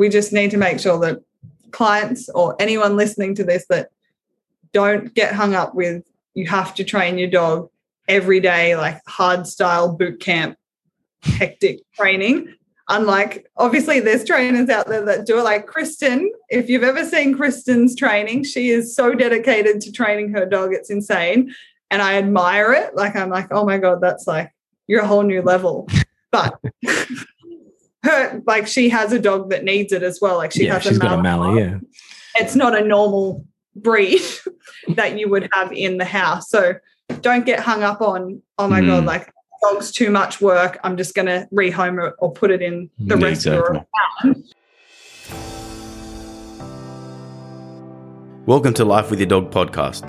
we just need to make sure that clients or anyone listening to this that don't get hung up with you have to train your dog every day, like hard style boot camp, hectic training. Unlike, obviously, there's trainers out there that do it like Kristen. If you've ever seen Kristen's training, she is so dedicated to training her dog. It's insane. And I admire it. Like, I'm like, oh my God, that's like, you're a whole new level. But her, like, she has a dog that needs it as well. Like, she yeah, has she's a got a Malinois Mallee. Yeah. it's not a normal breed that you would have in the house. So don't get hung up on, oh my God, Mm. like dog's too much work. I'm just going to rehome it or put it in the Yeah, rescue or exactly. Welcome to Life with Your Dog podcast.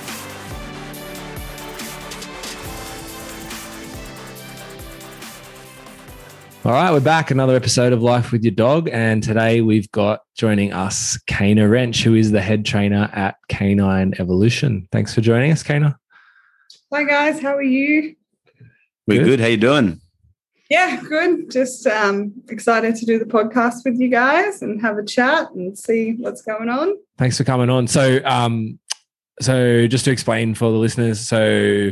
All right, we're back. Another episode of Life with Your Dog. And today we've got joining us Kana Wrench, who is the head trainer at Canine Evolution. Thanks for joining us, Kana. Hi guys, how are you? We're Good. good. How you doing? Yeah, good. Just um, excited to do the podcast with you guys and have a chat and see what's going on. Thanks for coming on. So, um, so just to explain for the listeners, so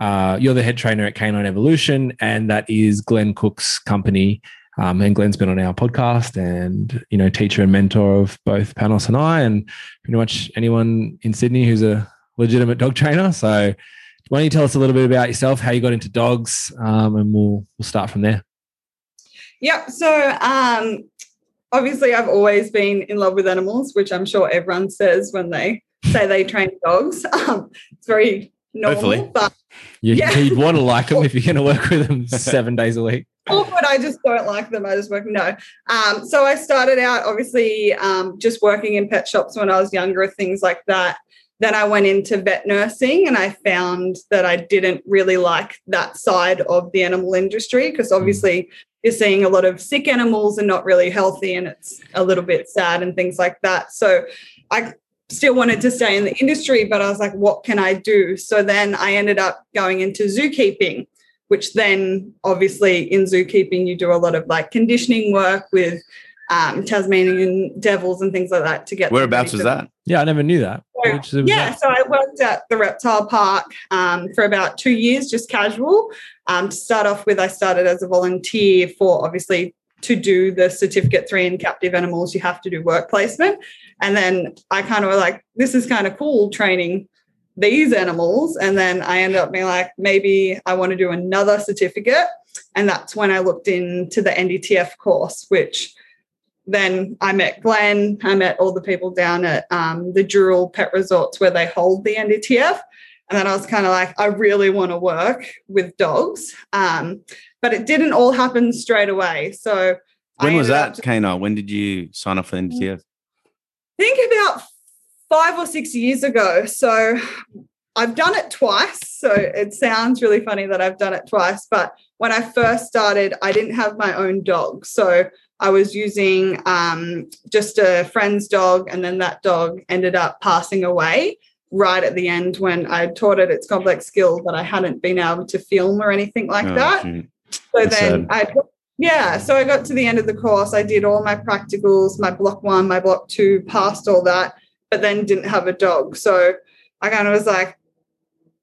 uh, you're the head trainer at Canine Evolution, and that is Glenn Cook's company. Um, and Glenn's been on our podcast, and you know, teacher and mentor of both Panos and I, and pretty much anyone in Sydney who's a legitimate dog trainer. So, why don't you tell us a little bit about yourself, how you got into dogs, um, and we'll we'll start from there. Yep. So um, obviously, I've always been in love with animals, which I'm sure everyone says when they say they train dogs. Um, it's very normal, Hopefully. but You, Yeah. You'd want to like them if you're going to work with them seven days a week. awkward. I just don't like them. I just work no. Um, so I started out obviously um, just working in pet shops when I was younger, things like that. Then I went into vet nursing and I found that I didn't really like that side of the animal industry because obviously you're seeing a lot of sick animals and not really healthy and it's a little bit sad and things like that. So I still wanted to stay in the industry, but I was like, what can I do? So then I ended up going into zookeeping which then obviously in zookeeping you do a lot of like conditioning work with um, Tasmanian devils and things like that to get Whereabouts was that? Yeah, I never knew that. So, yeah, that? so I worked at the reptile park um, for about two years, just casual. Um, to start off with, I started as a volunteer for obviously to do the certificate three in captive animals, you have to do work placement. And then I kind of were like, this is kind of cool training these animals. And then I ended up being like, maybe I want to do another certificate. And that's when I looked into the NDTF course, which then I met Glenn, I met all the people down at um, the Dural Pet Resorts where they hold the NDTF. And then I was kind of like, I really want to work with dogs. Um, but it didn't all happen straight away. So I When was that, Kana? When did you sign up for NDTF? Think about five or six years ago. So I've done it twice. So it sounds really funny that I've done it twice. But when I first started, I didn't have my own dog. So I was using um, just a friend's dog, and then that dog ended up passing away right at the end when I taught it its complex skills, but I hadn't been able to film or anything like Oh, that. So That's then I, yeah, so I got to the end of the course. I did all my practicals, my block one, my block two, passed all that, but then didn't have a dog. So I kind of was like,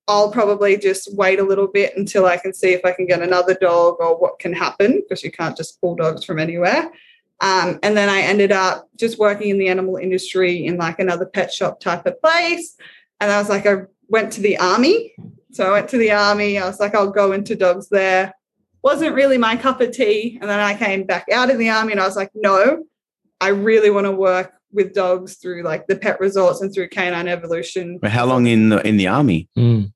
I'll probably just wait a little bit until I can see if I can get another dog or what can happen because you can't just pull dogs from anywhere. Um, and then I ended up just working in the animal industry in like another pet shop type of place. And I was like, I went to the army. So I went to the army. I was like, I'll go into dogs there wasn't really my cup of tea. And then I came back out of the army and I was like, no, I really want to work with dogs through like the pet resorts and through canine evolution. But how long in the in the army? Mm.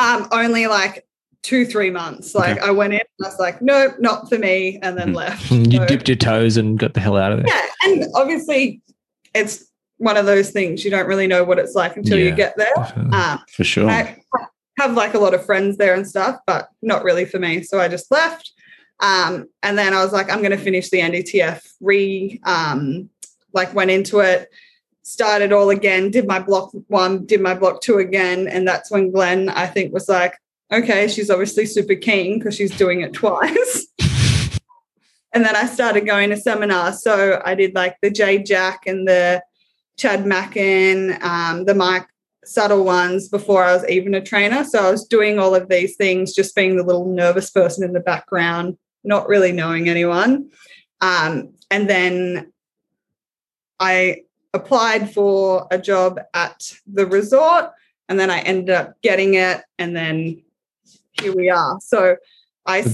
Um, only like two, three months. Like I went in and I was like, nope, not for me, and then Mhm. left. You So- dipped your toes and got the hell out of there. yeah, and obviously it's one of those things you don't really know what it's like until Yeah, you get there. Um, For sure. I have like a lot of friends there and stuff, but not really for me. So I just left. Um, and then I was like, I'm going to finish the NDTF. Re, um, like went into it, started all again, did my block one, did my block two again, and that's when Glenn I think was like, okay, she's obviously super keen because she's doing it twice. and then I started going to seminars. So I did like the J Jack and the Chad Mackin, um, the Mike Suttle ones before I was even a trainer. So I was doing all of these things, just being the little nervous person in the background, not really knowing anyone. Um, and then I applied for a job at the resort, and then I ended up getting it, and then here we are. So I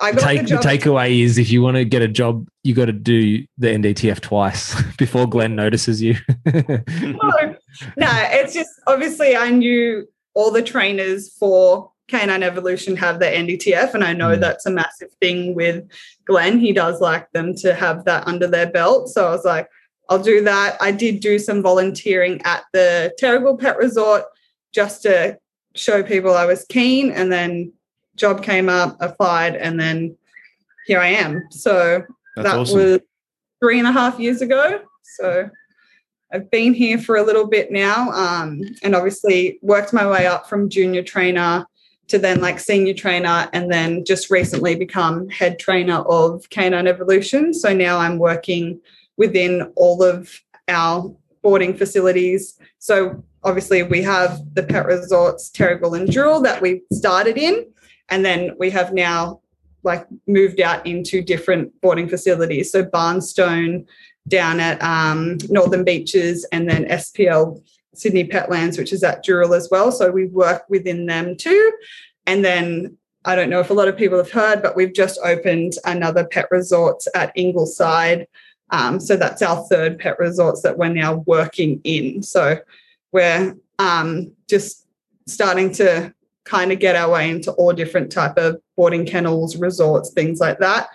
I got Take, the the takeaway is if you want to get a job, you got to do the NDTF twice before Glenn notices you. no, no, it's just obviously I knew all the trainers for Canine Evolution have their NDTF, and I know Mm. that's a massive thing with Glenn. He does like them to have that under their belt. So I was like, I'll do that. I did do some volunteering at the Terrigal Pet Resort just to show people I was keen, and then job came up, applied, and then here I am. So That's that awesome. was three and a half years ago. So I've been here for a little bit now, um, and obviously worked my way up from junior trainer to then like senior trainer, and then just recently become head trainer of Canine Evolution. So now I'm working within all of our boarding facilities. So obviously we have the pet resorts Terrigal and Dural that we started in, and then we have now like moved out into different boarding facilities. So Barnstone down at um, Northern Beaches and then SPL Sydney Petlands, which is at Dural as well. So we work within them too. And then I don't know if a lot of people have heard, but we've just opened another pet resorts at Ingleside. Um, so that's our third pet resorts that we're now working in. So we're um, just starting to kind of get our way into all different type of boarding kennels, resorts, things like that,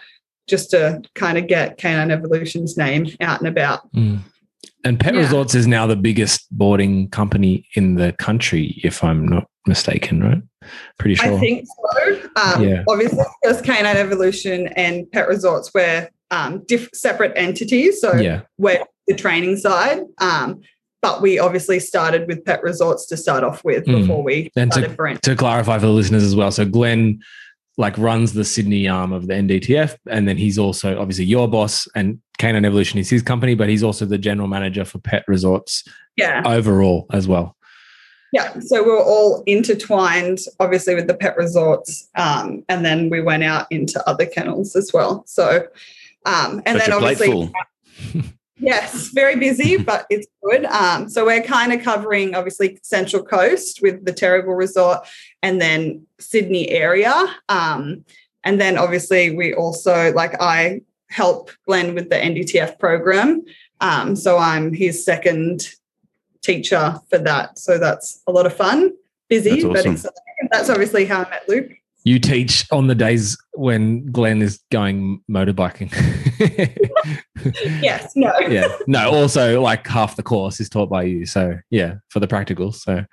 just to kind of get Canine Evolution's name out and about. Mm. And Pet Yeah. Resorts is now the biggest boarding company in the country, if I'm not mistaken, right? Pretty sure. I think so. Um, Yeah. Obviously, because Canine Evolution and Pet Resorts were um, diff- separate entities. So yeah. we're the training side. Um, but we obviously started with Pet Resorts to start off with Mm. before we And started branching. To clarify for the listeners as well. So Glenn like runs the Sydney arm of the NDTF, and then he's also obviously your boss and Canine Evolution is his company, but he's also the general manager for Pet Resorts Yeah. overall as well. Yeah, so we were all intertwined, obviously, with the pet resorts, um, and then we went out into other kennels as well. So, um, and Got then obviously, full. yes, very busy, but it's good. Um, so we're kind of covering obviously Central Coast with the Terrigal Resort, and then Sydney area, um, and then obviously we also like I help Glenn with the NDTF program. Um, so I'm his second teacher for that. So that's a lot of fun, busy, That's but exciting. That's obviously how I met Luke. You teach on the days when Glenn is going motorbiking. Yes, no. yeah. No, also like half the course is taught by you. So yeah, for the practicals. So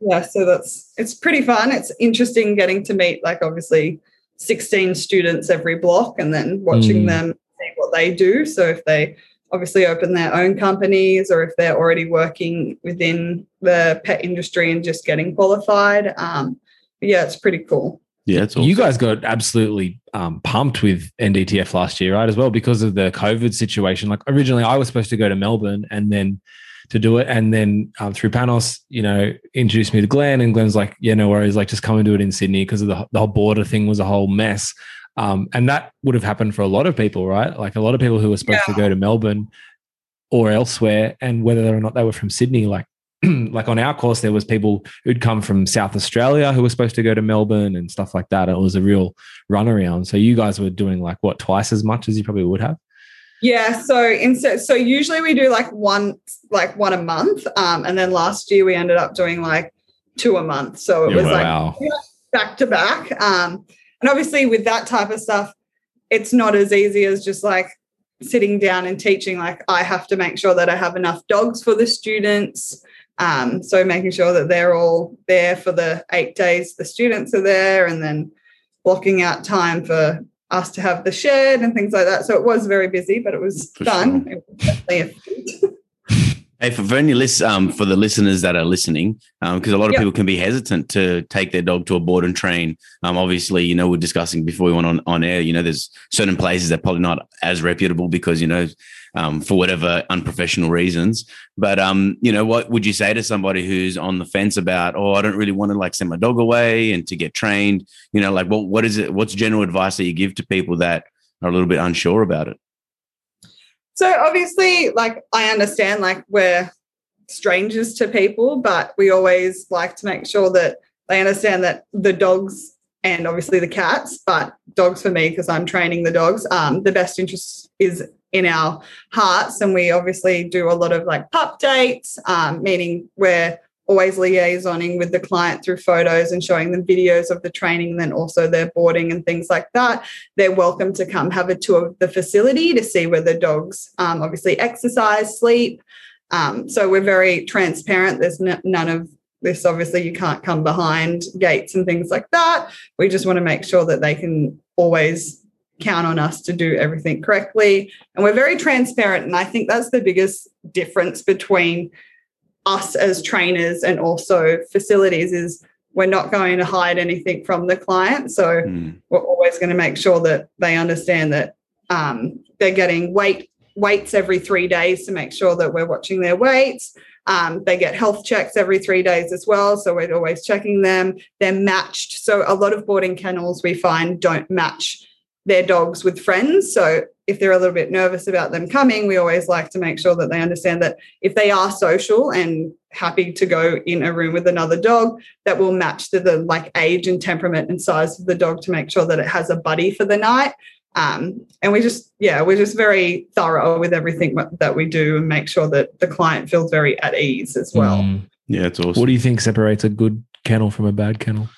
Yeah, so that's it's pretty fun. It's interesting getting to meet like obviously 16 students every block and then watching Mm. them see what they do. So if they obviously open their own companies or if they're already working within the pet industry and just getting qualified. Um, yeah, it's pretty cool. Yeah, it's awesome. you guys got absolutely um, pumped with NDTF last year, right? As well, because of the COVID situation. Like originally, I was supposed to go to Melbourne and then to do it, and then um, through Panos, you know, introduced me to Glenn, and Glenn's like, "Yeah, no worries. Like, just come and do it in Sydney because of the, the whole border thing was a whole mess." Um, and that would have happened for a lot of people, right? Like a lot of people who were supposed to go to Melbourne or elsewhere, and whether or not they were from Sydney, like like on our course, there was people who'd come from South Australia who were supposed to go to Melbourne and stuff like that. It was a real runaround. So you guys were doing like what twice as much as you probably would have. Yeah, so instead, so usually we do like one, like one a month, um, and then last year we ended up doing like two a month. So it Yeah, was like back to back. Um, and obviously, with that type of stuff, it's not as easy as just like sitting down and teaching. Like, I have to make sure that I have enough dogs for the students. Um, so making sure that they're all there for the eight days the students are there, and then blocking out time for us to have the shed and things like that. So it was very busy, but it was For sure. It was definitely a feat. Hey, for, for any list, um, for the listeners that are listening, because a lot of Yep. people can be hesitant to take their dog to a board and train. Um, obviously, you know, we're discussing before we went on, on air, you know, there's certain places that probably not as reputable because, you know, um, for whatever unprofessional reasons. But, um, you know, what would you say to somebody who's on the fence about, oh, I don't really want to like send my dog away and to get trained? You know, like what, what is it? What's general advice that you give to people that are a little bit unsure about it? So obviously, like I understand, like we're strangers to people, but we always like to make sure that they understand that the dogs and obviously the cats, but dogs for me because I'm training the dogs. Um, the best interest is in our hearts, and we obviously do a lot of like pup dates, um, meaning we're always liaisoning with the client through photos and showing them videos of the training and then also their boarding and things like that they're welcome to come have a tour of the facility to see where the dogs um, obviously exercise, sleep. Um, so we're very transparent. There's n- none of this. Obviously, you can't come behind gates and things like that. We just want to make sure that they can always count on us to do everything correctly. And we're very transparent. And I think that's the biggest difference between us as trainers and also facilities is we're not going to hide anything from the client. So Hmm. we're always going to make sure that they understand that um, they're getting weight weights every three days to make sure that we're watching their weights. Um, they get health checks every three days as well, so we're always checking them. They're matched. So a lot of boarding kennels we find don't match their dogs with friends. So if they're a little bit nervous about them coming, we always like to make sure that they understand that if they are social and happy to go in a room with another dog, that will match to the like age and temperament and size of the dog to make sure that it has a buddy for the night. Um, and we just, yeah, we're just very thorough with everything that we do and make sure that the client feels very at ease as well. Mm. Yeah, it's awesome. What do you think separates a good kennel from a bad kennel?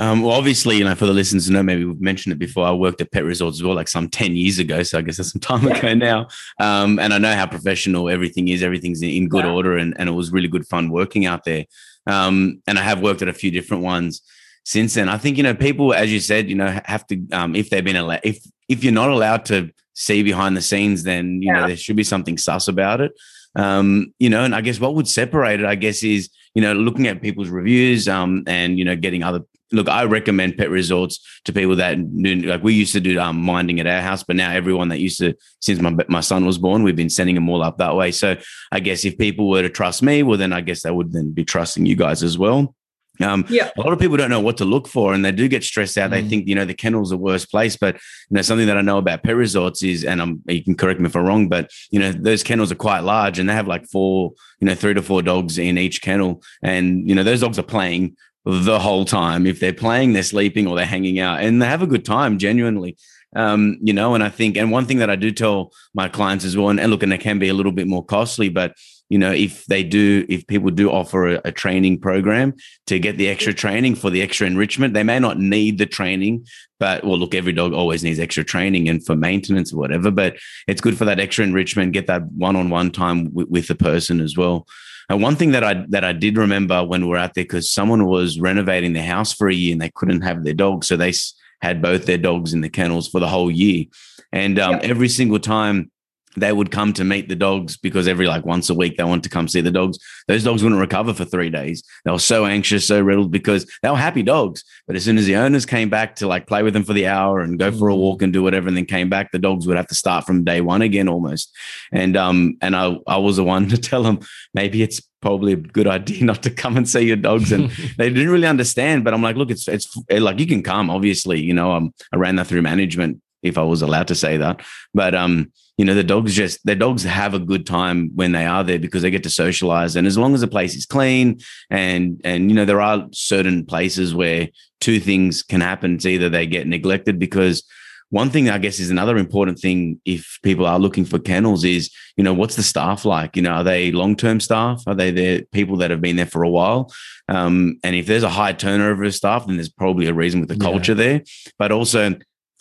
Um, well, obviously, you know, for the listeners to know, maybe we've mentioned it before. I worked at pet resorts as well, like some 10 years ago. So I guess that's some time Yeah. ago now. Um, and I know how professional everything is. Everything's in, in good Yeah. order. And, and it was really good fun working out there. Um, and I have worked at a few different ones since then. I think, you know, people, as you said, you know, have to, um, if they've been allowed, if, if you're not allowed to see behind the scenes, then, you know, there should be something sus about it. Um, you know, and I guess what would separate it, I guess, is, you know, looking at people's reviews, um, and, you know, getting other look, I recommend pet resorts to people that like we used to do um, minding at our house, but now everyone that used to since my my son was born, we've been sending them all up that way. So I guess if people were to trust me, well, then I guess they would then be trusting you guys as well. Um, Yeah. a lot of people don't know what to look for, and they do get stressed out. They Mm. think you know the kennel's the worst place, but you know something that I know about pet resorts is, and I'm you can correct me if I'm wrong, but you know those kennels are quite large, and they have like four, you know, three to four dogs in each kennel, and you know those dogs are playing the whole time. If they're playing, they're sleeping or they're hanging out, and they have a good time genuinely. Um, you know, and I think, and one thing that I do tell my clients as well, and, and look, and it can be a little bit more costly, but you know, if they do, if people do offer a, a training program to get the extra training for the extra enrichment, they may not need the training, but well, look, every dog always needs extra training and for maintenance or whatever, but it's good for that extra enrichment, get that one-on-one time with, with the person as well. And one thing that I that I did remember when we were out there, because someone was renovating their house for a year and they couldn't have their dog, so they had both their dogs in the kennels for the whole year, and um, Yeah. every single time they would come to meet the dogs because every like once a week they want to come see the dogs. Those dogs wouldn't recover for three days. They were so anxious, so riddled because they were happy dogs. But as soon as the owners came back to like play with them for the hour and go for a Mm. walk and do whatever, and then came back, the dogs would have to start from day one again almost. And um and I I was the one to tell them maybe it's probably a good idea not to come and see your dogs and they didn't really understand. But I'm like, look, it's it's like you can come, obviously. You know, um, I ran that through management if I was allowed to say that. But um, you know, the dogs just the dogs have a good time when they are there because they get to socialize. And as long as the place is clean and and you know, there are certain places where two things can happen. It's either they get neglected because one thing I guess is another important thing if people are looking for kennels is, you know, what's the staff like? You know, are they long-term staff? Are they the people that have been there for a while? Um, and if there's a high turnover of staff, then there's probably a reason with the Yeah. culture there. But also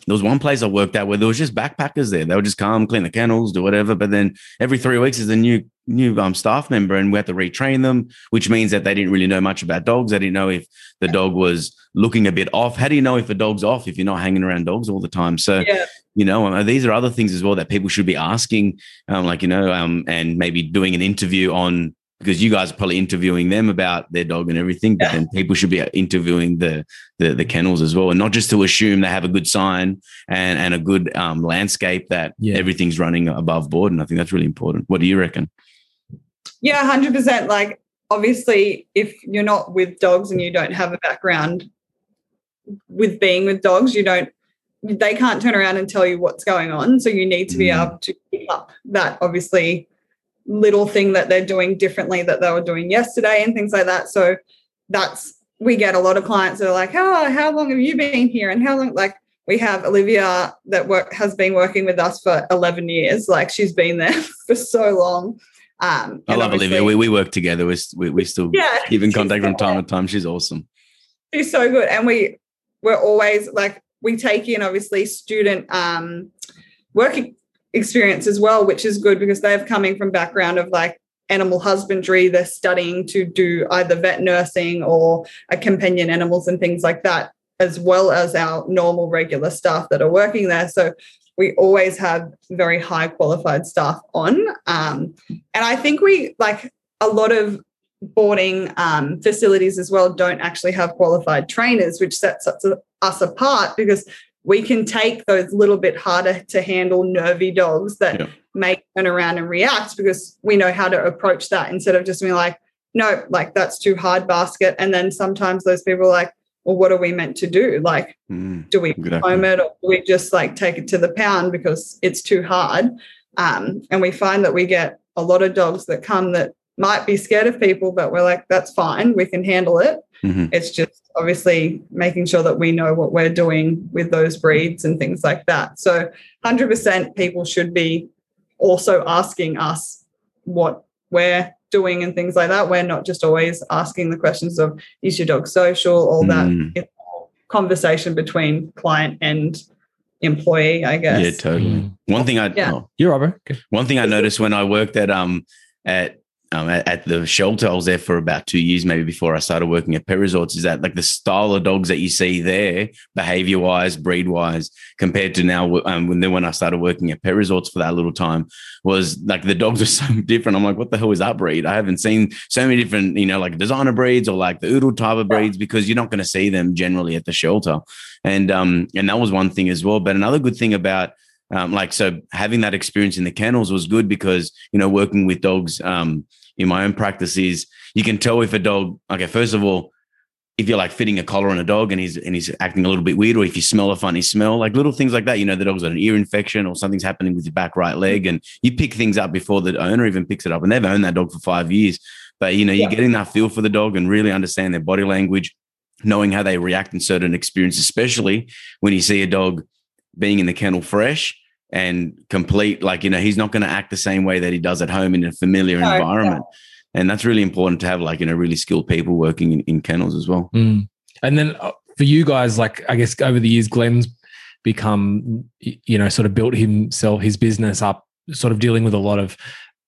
there was one place I worked at where there was just backpackers there. They would just come, clean the kennels, do whatever. But then every three weeks is a new new um, staff member, and we had to retrain them, which means that they didn't really know much about dogs. They didn't know if the dog was looking a bit off. How do you know if a dog's off if you're not hanging around dogs all the time? So Yeah. you know, um, these are other things as well that people should be asking, um, like you know, um, and maybe doing an interview on because you guys are probably interviewing them about their dog and everything, but Yeah. then people should be interviewing the, the the kennels as well, and not just to assume they have a good sign and and a good um, landscape that Yeah. everything's running above board. And I think that's really important. What do you reckon? Yeah, hundred percent. Like obviously, if you're not with dogs and you don't have a background with being with dogs, you don't. They can't turn around and tell you what's going on. So you need to be Mm. able to pick up that obviously little thing that they're doing differently that they were doing yesterday and things like that. So that's we get a lot of clients that are like, oh, how long have you been here? And how long like we have Olivia that work has been working with us for 11 years. Like she's been there for so long. Um, I love Olivia. We, we work together. We we, we still yeah, keep in contact from time to time. She's awesome. She's so good, and we we're always like we take in obviously student um, work e- experience as well, which is good because they're coming from background of like animal husbandry. They're studying to do either vet nursing or a companion animals and things like that, as well as our normal regular staff that are working there. So we always have very high qualified staff on, um, and I think we like a lot of boarding um, facilities as well don't actually have qualified trainers, which sets us apart because we can take those little bit harder to handle nervy dogs that Yeah. May turn around and react because we know how to approach that instead of just being like, no, like that's too hard basket. And then sometimes those people are like, well, what are we meant to do? Like, mm, do we Exactly. home it or do we just like take it to the pound because it's too hard? Um, and we find that we get a lot of dogs that come that might be scared of people, but we're like, that's fine, we can handle it. mhm. It's just obviously making sure that we know what we're doing with those breeds and things like that. So 100% people should be also asking us what we're doing and things like that. We're not just always asking the questions of is your dog social, all that Mm. It's all conversation between client and employee, I guess. Yeah, totally. Mm. One thing I Yeah. oh, You're right, bro. Okay. One thing I noticed when I worked at um at um, at, at the shelter, I was there for about two years, maybe before I started working at pet resorts. Is that like the style of dogs that you see there, behavior wise, breed wise, compared to now um, when then when I started working at pet resorts for that little time, was like the dogs are so different. I'm like, what the hell is that breed? I haven't seen so many different, you know, like designer breeds or like the oodle type of breeds because you're not going to see them generally at the shelter, and um and that was one thing as well. But another good thing about um, like so having that experience in the kennels was good because you know working with dogs um, in my own practice is you can tell if a dog okay first of all if you're like fitting a collar on a dog and he's and he's acting a little bit weird or if you smell a funny smell like little things like that you know the dog's got an ear infection or something's happening with your back right leg and you pick things up before the owner even picks it up. And they've owned that dog for five years but you know you're getting that feel for the dog and really understand their body language knowing how they react in certain experiences especially when you see a dog being in the kennel fresh and complete like you know he's not going to act the same way that he does at home in a familiar No, environment and that's really important to have like you know really skilled people working in, in kennels as well Mm. And then uh, for you guys, like I guess over the years, Glenn's become, you know, sort of built himself, his business up, sort of dealing with a lot of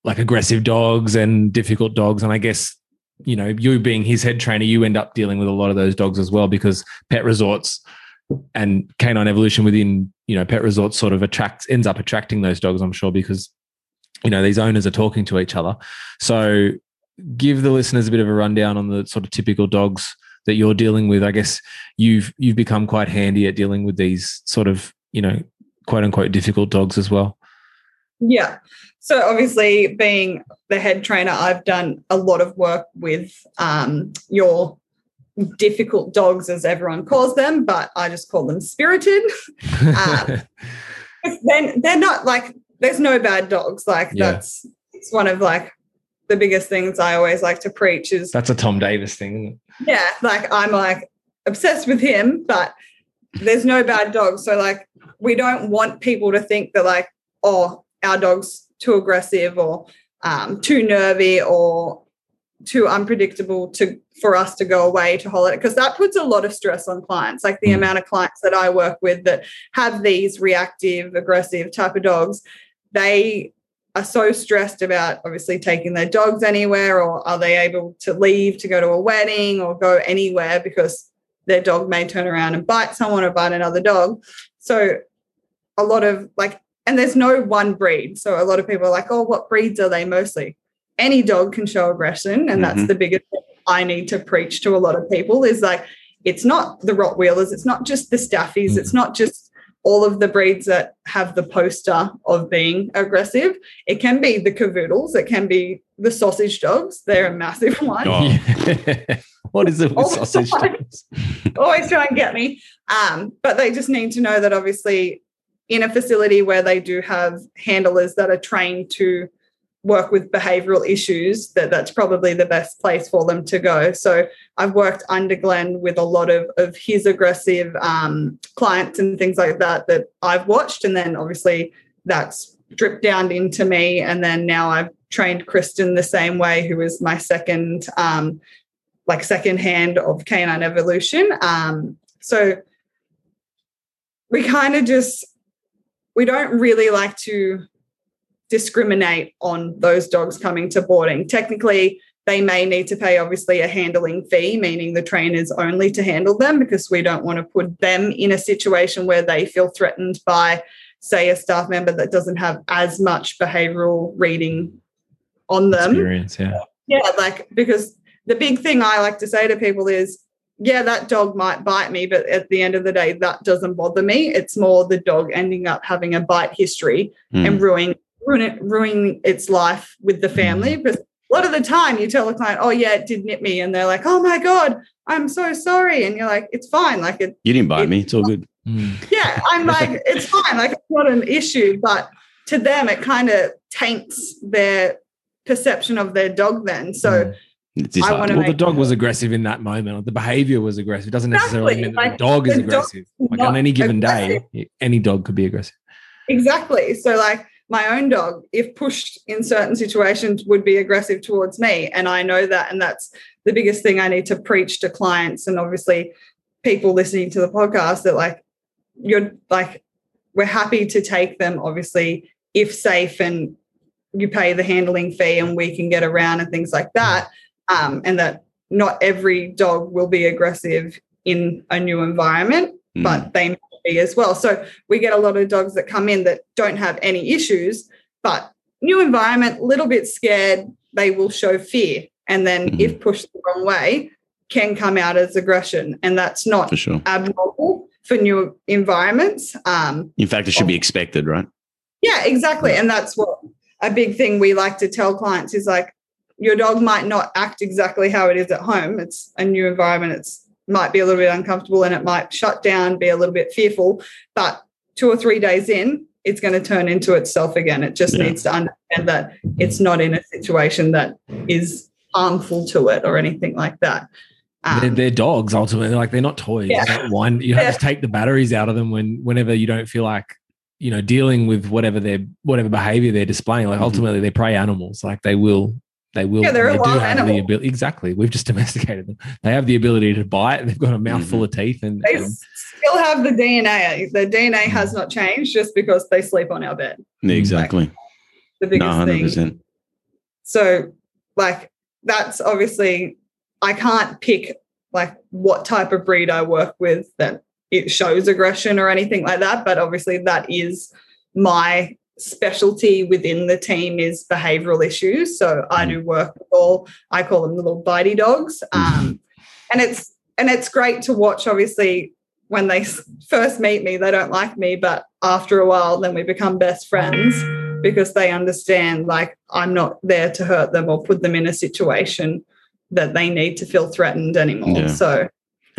like aggressive dogs and difficult dogs. And I guess, you know, you being his head trainer, you end up dealing with a lot of those dogs as well because pet resorts and canine evolution within, you know, pet resorts sort of attracts, ends up attracting those dogs, I'm sure, because, you know, these owners are talking to each other. So give the listeners a bit of a rundown on the sort of typical dogs that you're dealing with. I guess you've you've become quite handy at dealing with these sort of you know quote unquote difficult dogs as well. Yeah. So obviously, being the head trainer, I've done a lot of work with um, your difficult dogs, as everyone calls them, but I just call them spirited. Um, then they're not like there's no bad dogs. Like Yeah. that's it's one of like the biggest things I always like to preach is That's a Tom Davis thing, isn't it? yeah, like I'm like obsessed with him, but there's no bad dogs. So like we don't want people to think that like, oh, our dog's too aggressive or um, too nervy or too unpredictable to for us to go away to holiday because that puts a lot of stress on clients like the Mm. amount of clients that i work with that have these reactive aggressive type of dogs. They are so stressed about obviously taking their dogs anywhere or are they able to leave to go to a wedding or go anywhere because their dog may turn around and bite someone or bite another dog. So a lot of like and there's no one breed. So a lot of people are like oh what breeds are they mostly any dog can show aggression and that's Mhm. the biggest thing i need to preach to a lot of people is like it's not the rottweilers it's not just the staffies Mm. it's not just all of the breeds that have the poster of being aggressive it can be the cavoodles it can be the sausage dogs they're a massive one Oh. Yeah. what is it with All the sausage time. dogs? always try and get me. Um, but they just need to know that obviously in a facility where they do have handlers that are trained to work with behavioral issues, that that's probably the best place for them to go. So I've worked under Glenn with a lot of, of his aggressive um, clients and things like that that I've watched. And then obviously that's dripped down into me. And then now I've trained Kristen the same way, who is my second um, like second hand of canine evolution. Um, so we kind of just we don't really like to discriminate on those dogs coming to boarding. Technically, they may need to pay obviously a handling fee, meaning the trainers only to handle them because we don't want to put them in a situation where they feel threatened by, say, a staff member that doesn't have as much behavioral reading on them. Experience, yeah. Yeah, like because the big thing I like to say to people is, yeah, that dog might bite me, but at the end of the day, that doesn't bother me. It's more the dog ending up having a bite history Mm. and ruining ruin it, ruining its life with the family. Because a lot of the time you tell a client, oh yeah, it did nip me, and they're like, oh my God, I'm so sorry. And you're like, it's fine. Like it You didn't bite me. It's all good. Mm. yeah, I'm like, it's fine. Like, it's not an issue. But to them, it kind of taints their perception of their dog then. So, Mm. It's I wanna well, the make- dog was aggressive in that moment. The behavior was aggressive. It doesn't necessarily mean that Like, the dog is the aggressive. Like on any given aggressive. day, any dog could be aggressive. exactly. So, like, my own dog, if pushed in certain situations, would be aggressive towards me. And I know that. And that's the biggest thing I need to preach to clients and obviously people listening to the podcast that, like, you're like, we're happy to take them, obviously, if safe and you pay the handling fee and we can get around and things like that. Um, and that not every dog will be aggressive in a new environment, Mm. but they may be as well. So we get a lot of dogs that come in that don't have any issues, but new environment, little bit scared, they will show fear. And then Mhm. if pushed the wrong way, can come out as aggression. And that's not for sure. abnormal for new environments. Um, In fact, it should be expected, right? yeah, exactly. And that's what a big thing we like to tell clients is like your dog might not act exactly how it is at home. It's a new environment. It's might be a little bit uncomfortable and it might shut down, be a little bit fearful, but two or three days in, it's going to turn into itself again. It just Yeah. needs to understand that it's not in a situation that is harmful to it or anything like that. they're, Um, they're dogs ultimately. Like they're not toys. Yeah. They're not one. You don't Yeah. just take the batteries out of them when whenever you don't feel like you know dealing with whatever their whatever behavior they're displaying. Like Mhm. ultimately, they're prey animals. Like they will. They will. Yeah, they're a they do wild have the animal. ability. Exactly. We've just domesticated them. They have the ability to bite. They've got a mouthful mm-hmm. of teeth, and, they um, and still have the DNA. The DNA has mm-hmm. not changed just because they sleep on our bed. Yeah, mm-hmm. exactly. The biggest hundred thing. percent. So, like, that's obviously, I can't pick like what type of breed I work with that it shows aggression or anything like that. But obviously, that is my specialty within the team is behavioral issues. So I do work with all, I call them little bitey dogs. Um, and it's, and it's great to watch, obviously, when they first meet me, they don't like me, but after a while, then we become best friends because they understand like I'm not there to hurt them or put them in a situation that they need to feel threatened anymore. Yeah. So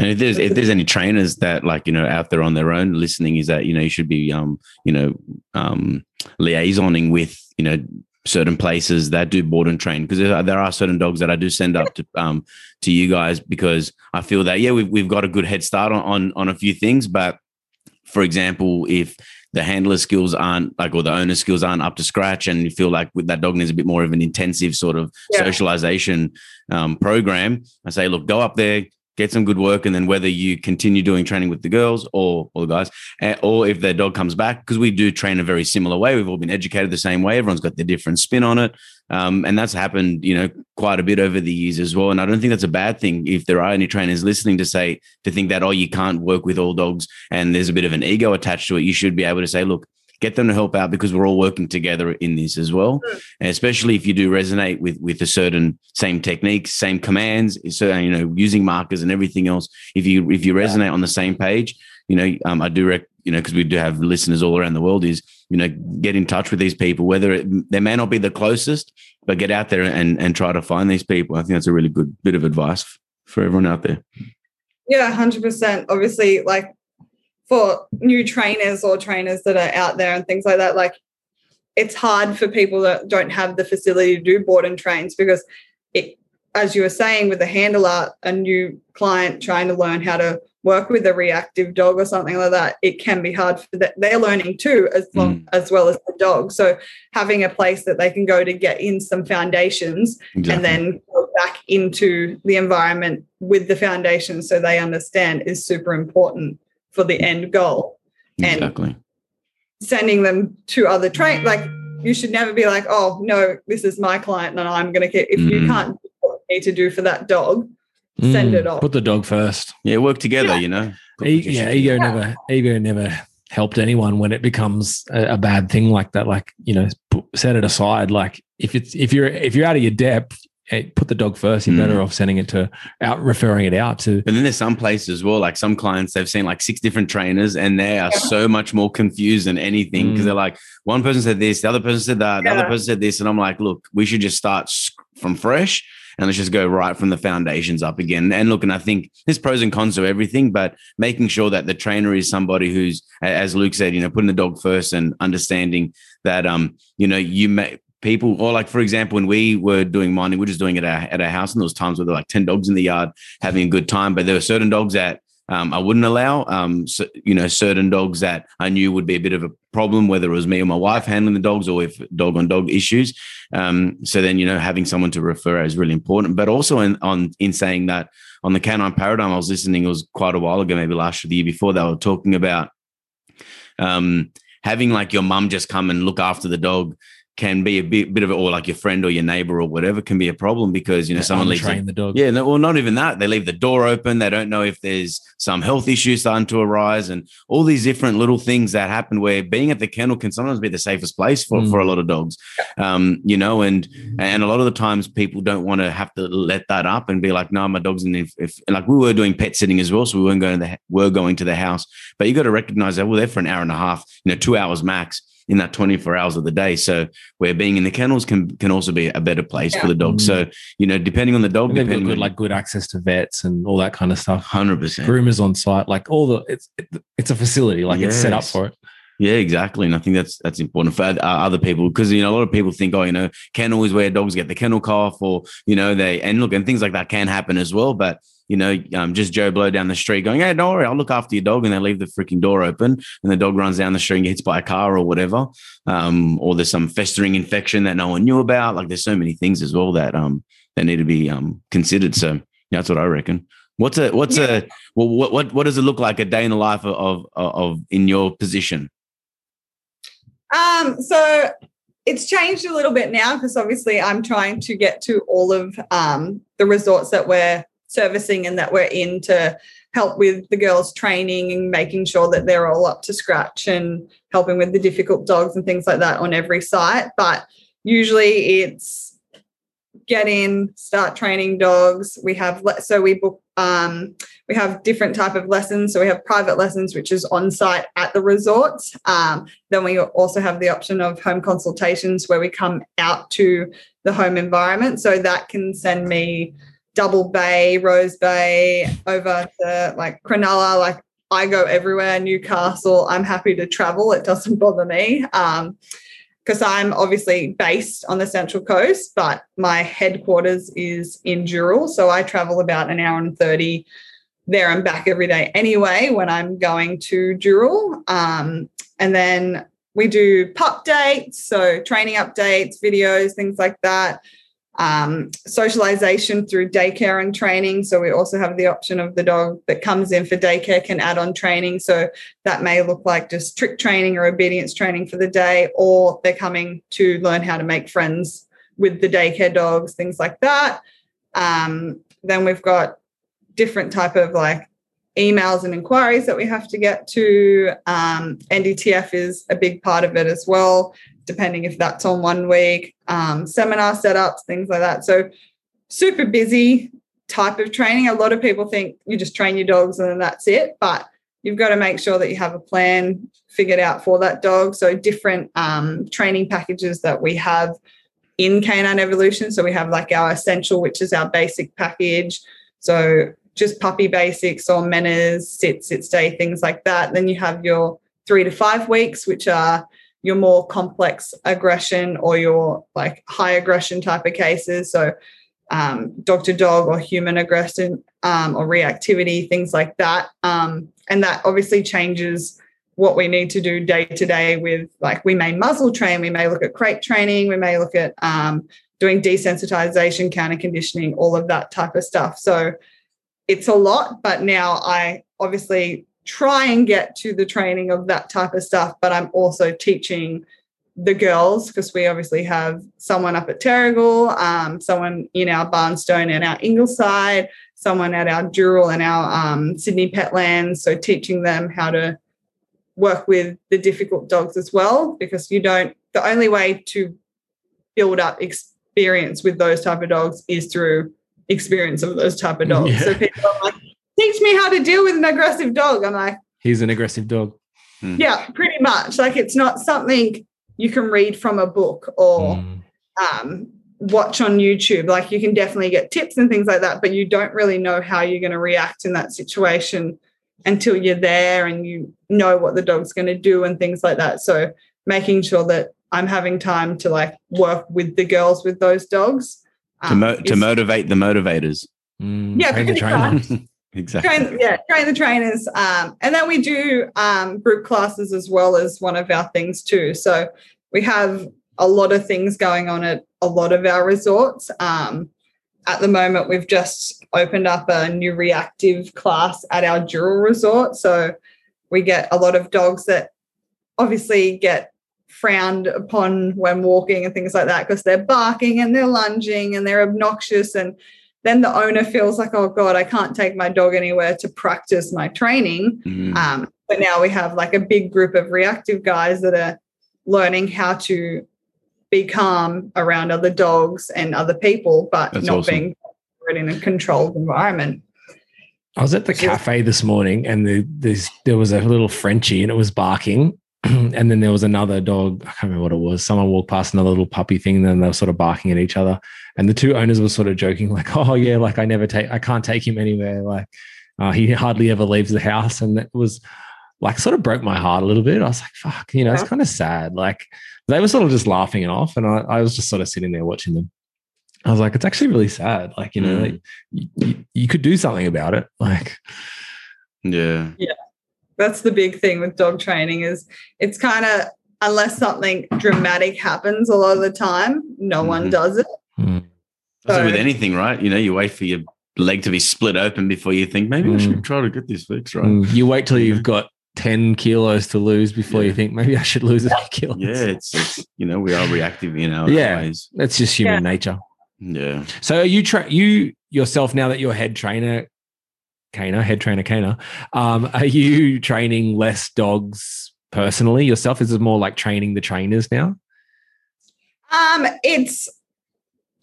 And if there's if there's any trainers that like you know out there on their own listening, is that you know you should be um you know um liaisoning with you know certain places that do board and train because there, are- there are certain dogs that I do send up to um to you guys because I feel that yeah we've we've got a good head start on on, on a few things, but for example, if the handler skills aren't like or the owner skills aren't up to scratch and you feel like with that dog needs a bit more of an intensive sort of Yeah. socialization um, program i say look go up there get some good work and then whether you continue doing training with the girls or or the guys eh, or if their dog comes back because we do train a very similar way. We've all been educated the same way. Everyone's got their different spin on it. Um, and that's happened you know quite a bit over the years as well. And i don't think that's a bad thing if there are any trainers listening to say to think that oh you can't work with all dogs and there's a bit of an ego attached to it. You should be able to say look get them to help out because we're all working together in this as well. And especially if you do resonate with with a certain same techniques same commands so you know using markers and everything else. If you if you resonate on the same page you know um, i do rec- you know because we do have listeners all around the world is you know get in touch with these people whether it, they may not be the closest but get out there and and try to find these people. I think that's a really good bit of advice for everyone out there. Yeah, hundred percent. Obviously, like for new trainers or trainers that are out there and things like that, like it's hard for people that don't have the facility to do board and trains because it, as you were saying, with the handler, a new client trying to learn how to work with a reactive dog or something like that, it can be hard for that. They're learning too, as long mm. as well as the dog. So having a place that they can go to get in some foundations exactly. and then go back into the environment with the foundation so they understand is super important for the end goal. and- Sending them to other train like you should never be like, oh no, this is my client and I'm gonna get if you Mm. can't do what you need to do for that dog, send Mm, it off. Put the dog first. yeah work together Yeah. you know E- yeah, ego Yeah. never ego never helped anyone when it becomes a, a bad thing like that. Like you know, put, set it aside. Like if it's if you're if you're out of your depth, put the dog first. You're Mm. better off sending it to out referring it out to. But then there's some places as well, like some clients, they've seen like six different trainers and they are so much more confused than anything because Mm. they're like, one person said this, the other person said that, the other person said this. And I'm like, look, we should just start from fresh and let's just go right from the foundations up again. And look, and I think there's pros and cons to everything, but making sure that the trainer is somebody who's, as Luke said, you know, putting the dog first and understanding that, um, you know, you may, people or like for example when we were doing mining we are just doing it at our, at our house and there was times where there were like 10 dogs in the yard having a good time but there were certain dogs that um, I wouldn't allow um, so, you know certain dogs that I knew would be a bit of a problem whether it was me or my wife handling the dogs or if dog on dog issues. Um, so then you know having someone to refer is really important. But also in on in saying that on the canine paradigm I was listening it was quite a while ago maybe last year the year before they were talking about um, having like your mum just come and look after the dog can be a bit, bit of it, or like your friend or your neighbor or whatever can be a problem because you know someone leaves. the dog. Yeah, no, well, not even that. They leave the door open. They don't know if there's some health issue starting to arise, and all these different little things that happen. Where being at the kennel can sometimes be the safest place for, Mm. for a lot of dogs, um, you know. And and a lot of the times people don't want to have to let that up and be like, "No, my dog's in." If, if like we were doing pet sitting as well, so we weren't going to the were going to the house, but you got to recognize that we're there for an hour and a half, you know, two hours max in that 24 hours of the day. So where being in the kennels can can also be a better place for the dog. So, you know, depending on the dog, they've got good, like good access to vets and all that kind of stuff. hundred percent. Groomers on site, like all the it's it, it's a facility, like it's set up for it. Yeah, exactly. And I think that's that's important for other people because you know a lot of people think, oh, you know, kennel is where dogs get the kennel cough, or you know, they and look and things like that can happen as well. But you know, um, just Joe Blow down the street going, hey, don't worry, I'll look after your dog, and they leave the freaking door open, and the dog runs down the street and gets hit by a car or whatever, um, or there's some festering infection that no one knew about. Like there's so many things as well that um that need to be um considered. So yeah, that's what I reckon. What's a what's a well, what what what does it look like a day in the life of of, of in your position? Um, so it's changed a little bit now because obviously I'm trying to get to all of um, the resorts that we're servicing and that we're in to help with the girls' training and making sure that they're all up to scratch and helping with the difficult dogs and things like that on every site. But usually it's get in, start training dogs. We have so we book um, we have different type of lessons. So we have private lessons, which is on site at the resorts. Um, then we also have the option of home consultations where we come out to the home environment. So that can send me Double Bay, Rose Bay, over to like Cronulla. Like I go everywhere, Newcastle. I'm happy to travel. It doesn't bother me. Um, because I'm obviously based on the Central Coast, but my headquarters is in Dural. So I travel about an hour and 30 there and back every day anyway when I'm going to Dural. Um, and then we do pup dates, so training updates, videos, things like that. Um, socialization through daycare and training. So we also have the option of the dog that comes in for daycare can add on training. So that may look like just trick training or obedience training for the day, or they're coming to learn how to make friends with the daycare dogs, things like that. Um, then we've got different type of like emails and inquiries that we have to get to. Um, NDTF is a big part of it as well, depending if that's on one week, um, seminar setups, things like that. So, super busy type of training. A lot of people think you just train your dogs and then that's it, but you've got to make sure that you have a plan figured out for that dog. So, different um, training packages that we have in Canine Evolution. So, we have like our essential, which is our basic package. So, just puppy basics or manners, sit, sit, stay, things like that. Then you have your three to five weeks, which are your more complex aggression or your like high aggression type of cases. So um, dog to dog or human aggression um, or reactivity, things like that. Um, and that obviously changes what we need to do day to day with like we may muzzle train, we may look at crate training, we may look at um, doing desensitization, counter conditioning, all of that type of stuff. So it's a lot, but now I obviously try and get to the training of that type of stuff, but I'm also teaching the girls because we obviously have someone up at Terrigal, um, someone in our Barnstone and our Ingleside, someone at our Dural and our um, Sydney Petlands. So teaching them how to work with the difficult dogs as well, because you don't. The only way to build up experience with those type of dogs is through experience of those type of dogs. Yeah. So people are like, teach me how to deal with an aggressive dog. I'm like, he's an aggressive dog. Hmm. Yeah, pretty much. Like it's not something you can read from a book or mm. um, watch on YouTube. Like you can definitely get tips and things like that, but you don't really know how you're going to react in that situation until you're there and you know what the dog's going to do and things like that. So making sure that I'm having time to like work with the girls with those dogs to, mo- um, to motivate the motivators. Mm, yeah, train the trainers. Exactly. Train, yeah, train the trainers. Um, and then we do um, group classes as well as one of our things too. So we have a lot of things going on at a lot of our resorts. Um, at the moment, we've just opened up a new reactive class at our Dural resort. So we get a lot of dogs that obviously get frowned upon when walking and things like that because they're barking and they're lunging and they're obnoxious and then the owner feels like oh god i can't take my dog anywhere to practice my training mm-hmm. um, but now we have like a big group of reactive guys that are learning how to be calm around other dogs and other people but That's not awesome. being in a controlled environment I was at the cafe this morning and the, there was a little Frenchie and it was barking and then there was another dog. I can't remember what it was. Someone walked past another little puppy thing, and then they were sort of barking at each other. And the two owners were sort of joking, like, "Oh yeah, like I never take, I can't take him anywhere. Like uh, he hardly ever leaves the house." And it was like sort of broke my heart a little bit. I was like, "Fuck," you know, it's kind of sad. Like they were sort of just laughing it off, and I, I, was just sort of sitting there watching them. I was like, "It's actually really sad. Like you know, mm. like, you, you could do something about it. Like." Yeah. Yeah that's the big thing with dog training is it's kind of unless something dramatic happens a lot of the time, no mm-hmm. one does it. Mm. So, with anything, right? You know, you wait for your leg to be split open before you think maybe mm. I should try to get this fixed, right? Mm. You wait till you've got 10 kilos to lose before yeah. you think maybe I should lose a few kilos. Yeah, it's, it's, you know, we are reactive in our yeah, ways. That's just human yeah. nature. Yeah. So you tra- you yourself now that you're head trainer, Kana, head trainer Kana, um, are you training less dogs personally yourself? Is it more like training the trainers now? Um, it's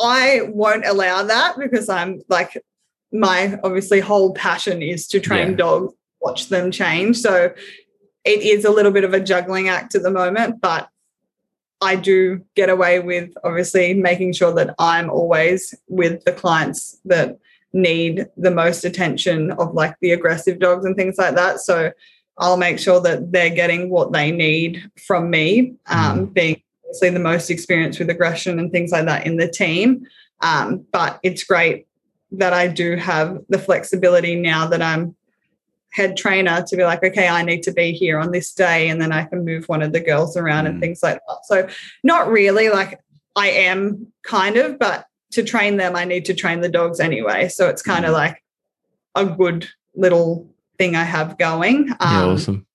I won't allow that because I'm like my obviously whole passion is to train yeah. dogs, watch them change. So it is a little bit of a juggling act at the moment, but I do get away with obviously making sure that I'm always with the clients that need the most attention of like the aggressive dogs and things like that. So I'll make sure that they're getting what they need from me, um, mm. being obviously the most experience with aggression and things like that in the team. Um, but it's great that I do have the flexibility now that I'm head trainer to be like, okay, I need to be here on this day, and then I can move one of the girls around and Mm. things like that. So, not really like I am kind of, but to train them, I need to train the dogs anyway. So it's kind of Mm. like a good little thing I have going. yeah, Um, awesome.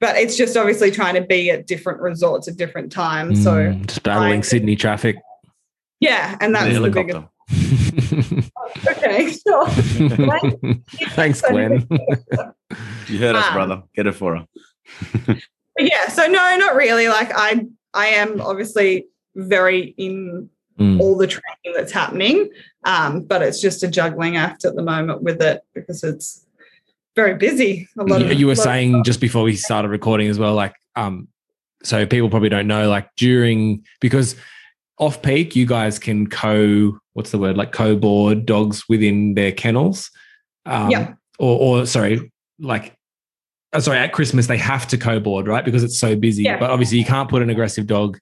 But it's just obviously trying to be at different resorts at different times. So Mm, just battling I- Sydney traffic. yeah, and that's the, biggest. helicopter. Okay, sure. Thanks, Glenn. You heard us, Um, brother. Get it for her. Yeah, so no, not really. Like I, I am obviously very in Mm. all the training that's happening, um, but it's just a juggling act at the moment with it because it's very busy. A lot you, of you were lot of- saying just before we started recording as well, like, um, so people probably don't know, like during because off peak, you guys can co what's the word like co board dogs within their kennels. Um, Yeah. Or, or sorry, like. uh, Sorry, at Christmas they have to co-board, right? Because it's so busy. Yeah. But obviously you can't put an aggressive dog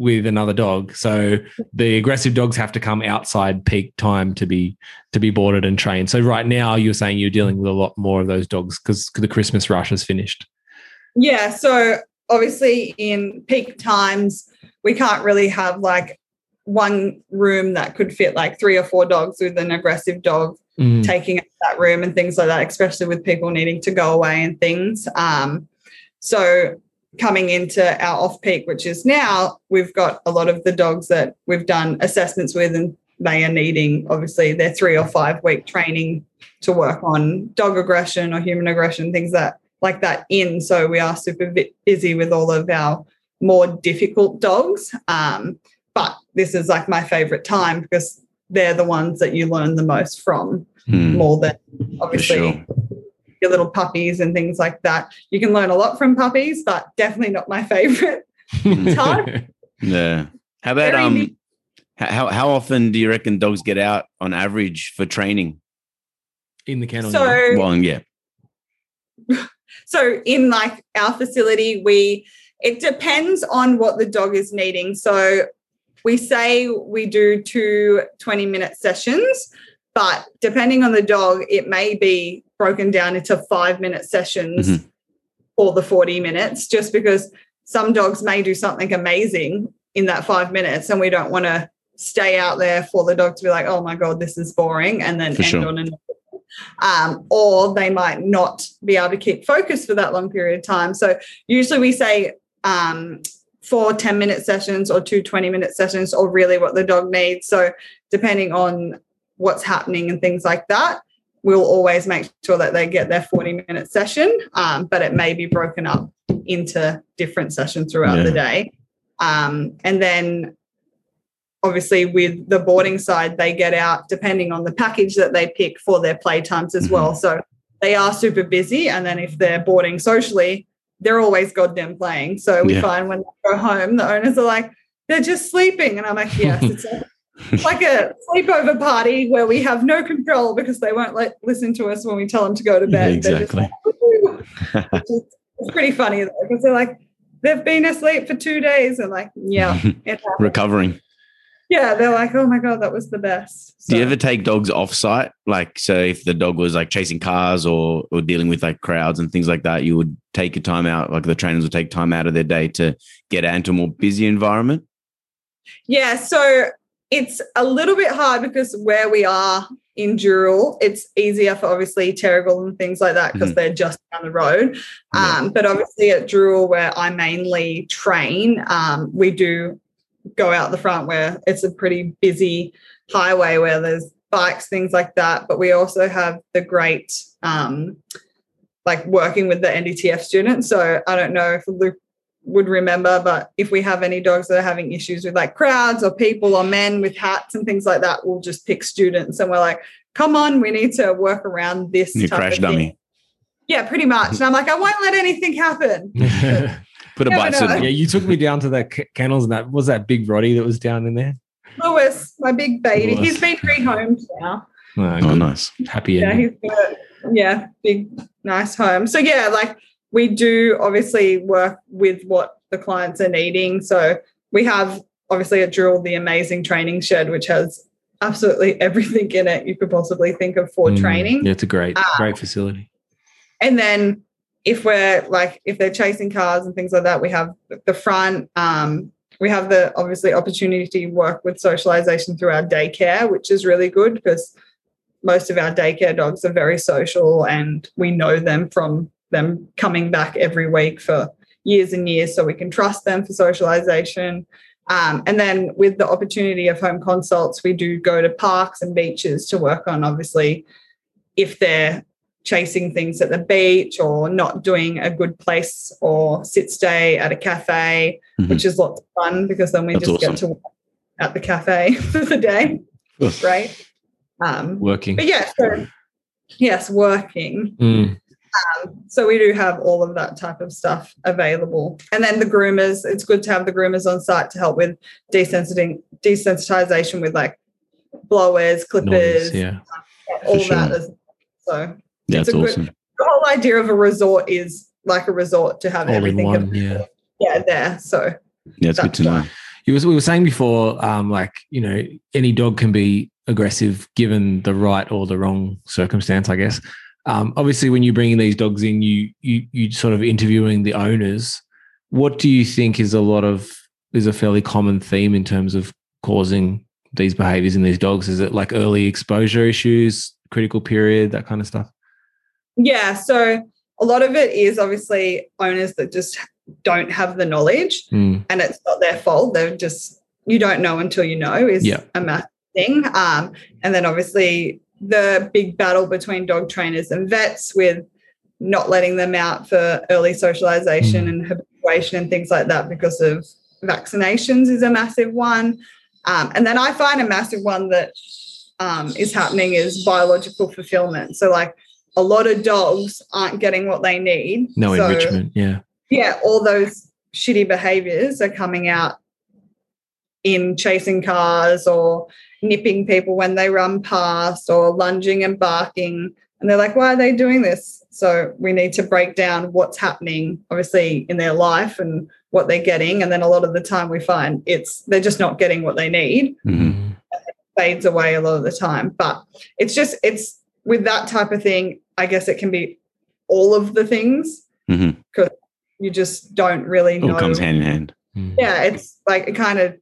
with another dog. So the aggressive dogs have to come outside peak time to be to be boarded and trained. So right now you're saying you're dealing with a lot more of those dogs because the Christmas rush has finished. Yeah. So obviously, in peak times, we can't really have like one room that could fit like three or four dogs with an aggressive dog Mm. taking up that room and things like that, especially with people needing to go away and things. Um, so coming into our off peak, which is now, we've got a lot of the dogs that we've done assessments with, and they are needing obviously their three or five week training to work on dog aggression or human aggression, things that like that in. So we are super busy with all of our more difficult dogs. Um, but this is like my favorite time because they're the ones that you learn the most from Hmm, more than obviously sure. Your little puppies and things like that. You can learn a lot from puppies, but definitely not my favorite. hard. Yeah. How about Very um? neat. How how often do you reckon dogs get out on average for training? In the kennel. So, Well, yeah. so in like our facility, we it depends on what the dog is needing. So we say we do two 20 minute sessions, but depending on the dog, it may be broken down into five minute sessions Mhm. for the 40 minutes, just because some dogs may do something amazing in that five minutes, and we don't want to stay out there for the dog to be like, oh my God, this is boring, and then For end sure. on an um, or they might not be able to keep focus for that long period of time. So usually we say um, four 10 minute sessions or two 20 minute sessions or really what the dog needs. So depending on what's happening and things like that, we'll always make sure that they get their 40 minute session, um, but it may be broken up into different sessions throughout Yeah. the day. Um, and then obviously with the boarding side they get out depending on the package that they pick for their play times as well so they are super busy and then if they're boarding socially they're always goddamn playing so we Yeah. find when they go home the owners are like they're just sleeping and i'm like yes it's like, it's like a sleepover party where we have no control because they won't let listen to us when we tell them to go to bed They're exactly. like, "Woo." Which is- it's pretty funny though because they're like they've been asleep for two days and like yeah. Recovering. Yeah, they're like, oh my god, that was the best. Do you ever take dogs off site? Like, so if the dog was like chasing cars or or dealing with like crowds and things like that, you would take your time out. Like the trainers would take time out of their day to get out into a more busy environment. Yeah, so it's a little bit hard because where we are in Dural, it's easier for obviously Terrigal and things like that because Mhm. they're just down the road. Yeah. Um, but obviously at Dural, where I mainly train, um, we do go out the front where it's a pretty busy highway where there's bikes, things like that. But we also have the great um, like working with the NDTF students. So I don't know if Luke would remember, but if we have any dogs that are having issues with like crowds or people or men with hats and things like that, we'll just pick students and we're like, come on, we need to work around this. New type crash of thing." dummy. Yeah, pretty much. And I'm like, I won't let anything happen. Put a Never bite know. suit yeah, you took me down to the k- kennels and that was that big Rottie that was down in there. Lewis, my big baby, Lewis. he's been rehomed now. Oh, Oh, nice. Happy Yeah, ending. he's got yeah, big nice home. So yeah, like we do obviously work with what the clients are needing. So we have obviously at Dural the amazing training shed, which has absolutely everything in it you could possibly think of for Mm, training. Yeah, it's a great, Ah. great facility. And then if we're like if they're chasing cars and things like that, we have the front. Um, we have the obviously opportunity to work with socialization through our daycare, which is really good because most of our daycare dogs are very social and we know them from them coming back every week for years and years, so we can trust them for socialization. Um, and then with the opportunity of home consults, we do go to parks and beaches to work on obviously if they're chasing things at the beach or not doing a good place or sit stay at a cafe, Mhm. which is lots of fun because then we That's just get to work at the cafe for the day. right. Um, Working. but yeah, so yes, working. Mm, So we do have all of that type of stuff available. And then the groomers, it's good to have the groomers on site to help with desensitizing desensitization with like blowers, clippers, noise, yeah. all sure. that. As, so Yeah, It's a good- the whole idea of a resort is like a resort to have All in everything one. Yeah. yeah there. So Yeah, it's good to know. You was, we were saying before, um, like, you know, any dog can be aggressive given the right or the wrong circumstance, I guess. Um, obviously, when you're bringing these dogs in, you, you, you sort of interviewing the owners. What do you think is a lot of, is a fairly common theme in terms of causing these behaviors in these dogs? Is it like early exposure issues, critical period, that kind of stuff? yeah, so a lot of it is obviously owners that just don't have the knowledge Mm, and it's not their fault. They're just you don't know until you know is Yeah. a massive thing. Um, and then obviously the big battle between dog trainers and vets with not letting them out for early socialization Mm. and habituation and things like that because of vaccinations is a massive one. Um, and then I find a massive one that um, is happening is biological fulfillment. So like a lot of dogs aren't getting what they need. no So- enrichment. Yeah. yeah, all those shitty behaviors are coming out in chasing cars or nipping people when they run past or lunging and barking. And they're like, why are they doing this? So we need to break down what's happening, obviously, in their life and what they're getting. And then a lot of the time we find it's they're just not getting what they need, Mhm. Mm, fades away a lot of the time. But it's just, it's with that type of thing, I guess it can be all of the things. Mhm. You just don't really know. It comes hand in hand. mm. yeah, it's like it kind of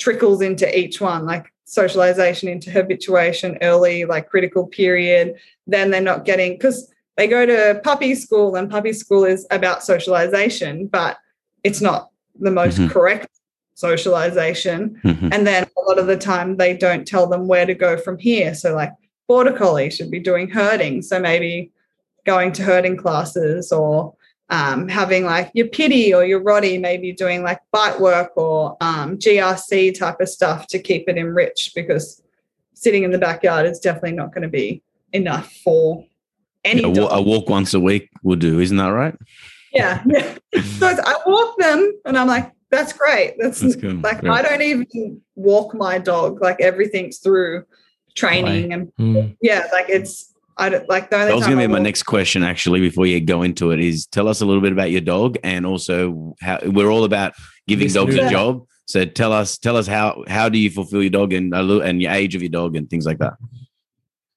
trickles into each one, like socialization into habituation early, like critical period. Then they're not getting because they go to puppy school and puppy school is about socialization, but it's not the most Mhm. correct socialization. Mhm. And then a lot of the time they don't tell them where to go from here. So like border collie should be doing herding. So maybe going to herding classes or um, having like your pity or your rottie, maybe doing like bite work or um, GRC type of stuff to keep it enriched because sitting in the backyard is definitely not going to be enough for any a, wa- a walk once a week will do, isn't that right? Yeah, yeah. So it's, I walk them and I'm like, that's great. That's, That's good. like Great. I don't even walk my dog. Like everything's through training and Mm. yeah, like it's I don't like the only That was going to I be my walk- next question, actually, before you go into it. Is tell us a little bit about your dog, and also how we're all about giving Yes, dogs yeah. a job. So tell us, tell us how how do you fulfill your dog and a and your age of your dog and things like that.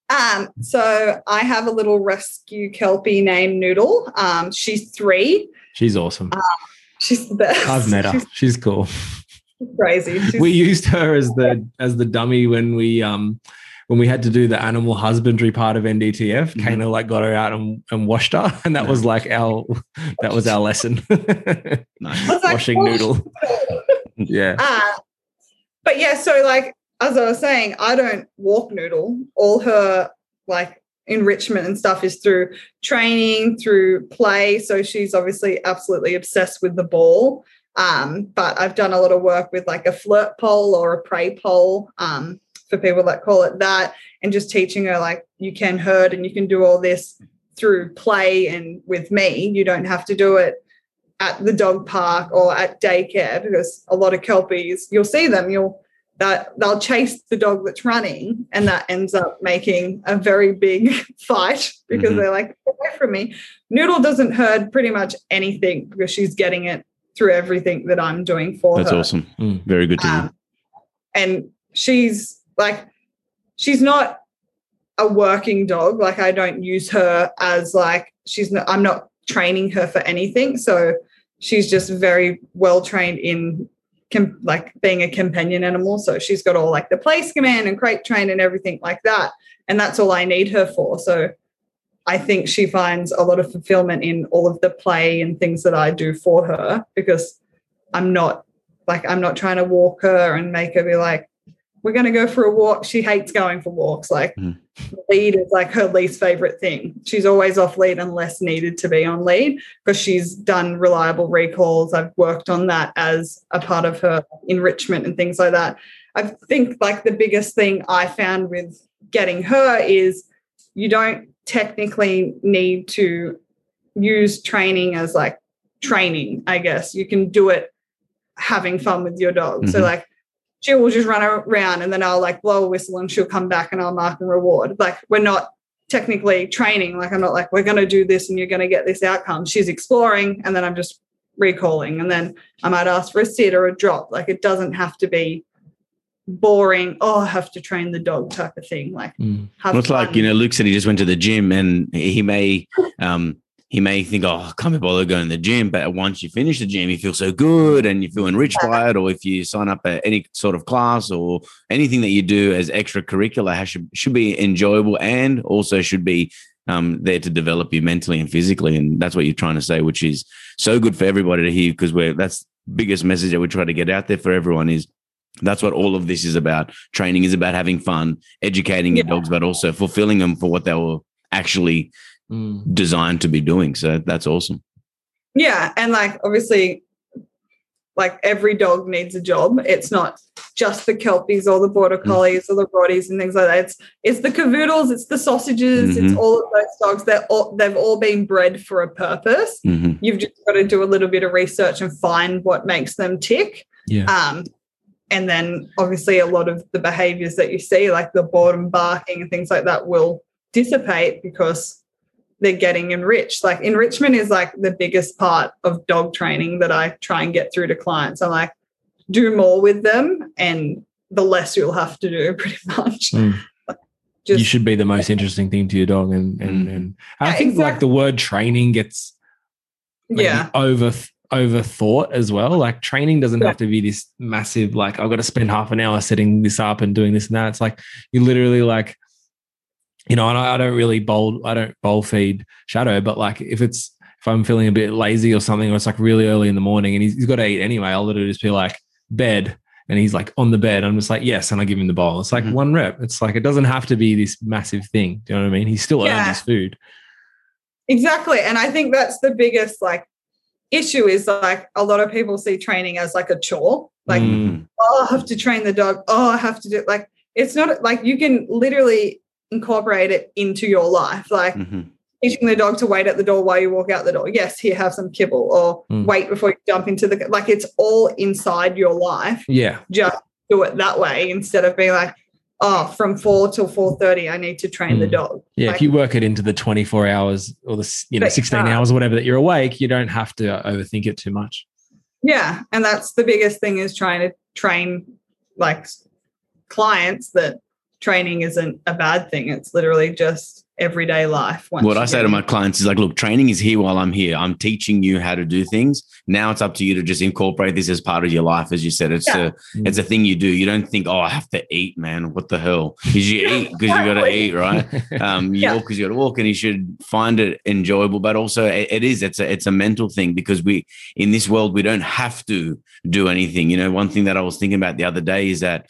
Um, so I have a little rescue kelpie named Noodle. Um, she's three. She's awesome. She's the best. I've met her. She's She's cool. crazy. She's, we used her as the as the dummy when we um when we had to do the animal husbandry part of NDTF. Mhm. Kana like got her out and, and washed her, and that was like our that was our lesson. Nice. I was like, Washing "Oh, noodle. Yeah. Uh, but yeah, so like as I was saying, I don't walk Noodle. All her like enrichment and stuff is through training, through play. So she's obviously absolutely obsessed with the ball. Um, but I've done a lot of work with like a flirt pole or a prey pole um, for people that call it that, and just teaching her like you can herd and you can do all this through play and with me. You don't have to do it at the dog park or at daycare because a lot of kelpies you'll see them you'll that they'll chase the dog that's running and that ends up making a very big fight because Mhm. they're like away from me noodle doesn't herd pretty much anything because she's getting it through everything that i'm doing for her. That's awesome. Mm. Very good to hear. um, and she's like she's not a working dog. Like I don't use her as like she's not, I'm not training her for anything. So she's just very well trained in com- like being a companion animal. So she's got all like the place command and crate train and everything like that. And that's all I need her for. So I think she finds a lot of fulfillment in all of the play and things that I do for her because I'm not like I'm not trying to walk her and make her be like, we're going to go for a walk. She hates going for walks. Like Mhm. lead is like her least favorite thing. She's always off lead unless needed to be on lead because she's done reliable recalls. I've worked on that as a part of her enrichment and things like that. I think like the biggest thing I found with getting her is you don't technically need to use training as like training, I guess. You can do it having fun with your dog. So Mhm. like she will just run around and then I'll like blow a whistle and she'll come back and I'll mark and reward. Like we're not technically training. Like I'm not like, we're gonna do this and you're gonna get this outcome. She's exploring and then I'm just recalling. And then I might ask for a sit or a drop. Like it doesn't have to be boring, oh, I have to train the dog type of thing. Like Mm. have Well, it's like you know, Luke said he just went to the gym, and he may, um, he may think, oh, I can't be bothered going to the gym. But once you finish the gym, you feel so good, and you feel enriched by it. Or if you sign up at any sort of class or anything that you do as extracurricular, has, should should be enjoyable and also should be um, there to develop you mentally and physically. And that's what you're trying to say, which is so good for everybody to hear because we're that's biggest message that we try to get out there for everyone is that's what all of this is about. Training is about having fun, educating your dogs, but also fulfilling them for what they were actually Mm. designed to be doing. So that's awesome. Yeah, and like obviously, like every dog needs a job. It's not just the kelpies or the border Mm. collies or the rotties and things like that. It's it's the cavoodles, it's the sausages, it's Mhm. all of those dogs. They're all they've all been bred for a purpose. Mhm. You've just got to do a little bit of research and find what makes them tick. Yeah. Um, and then obviously a lot of the behaviors that you see, like the boredom barking and things like that, will dissipate because they're getting enriched. Like enrichment is like the biggest part of dog training that I try and get through to clients. I'm like, do more with them and the less you'll have to do pretty much. Mm. Just you should be the most interesting thing to your dog, and and, Mm. and I Yeah, think like the word training gets maybe yeah. over overthought as well. Like training doesn't Yeah. have to be this massive. Like I've got to spend half an hour setting this up and doing this and that. It's like you literally like, you know, and I, I don't really bowl. I don't bowl feed Shadow, but like if it's if I'm feeling a bit lazy or something, or it's like really early in the morning and he's, he's got to eat anyway, I'll literally just be like bed. And he's like on the bed. I'm just like, yes. And I give him the bowl. It's like Mhm. one rep. It's like, it doesn't have to be this massive thing. Do you know what I mean? He's still Yeah. earned his food. Exactly. And I think that's the biggest like issue is like a lot of people see training as like a chore. Like, Mm. oh, I have to train the dog. Oh, I have to do it. like it's not like you can literally incorporate it into your life. Like Mhm. teaching the dog to wait at the door while you walk out the door. Yes, here have some kibble or Mm. wait before you jump into the like it's all inside your life. Yeah. Just do it that way instead of being like, oh, from four till four thirty, I need to train the Mm. dog. Yeah, Like, if you work it into the 24 hours or the you know 16 can't. hours or whatever that you're awake, you don't have to overthink it too much. Yeah, and that's the biggest thing is trying to train like clients that training isn't a bad thing. It's literally just everyday life. once What I say to my clients is like, look, training is here while I'm here. I'm teaching you how to do things. Now it's up to you to just incorporate this as part of your life. As you said, it's Yeah. a it's a thing you do. You don't think, oh, I have to eat, man. What the hell? Because you eat because you got to eat, right? Um, you Yeah. walk because you got to walk, and you should find it enjoyable. But also, it, it is it's a it's a mental thing because we in this world we don't have to do anything. You know, one thing that I was thinking about the other day is that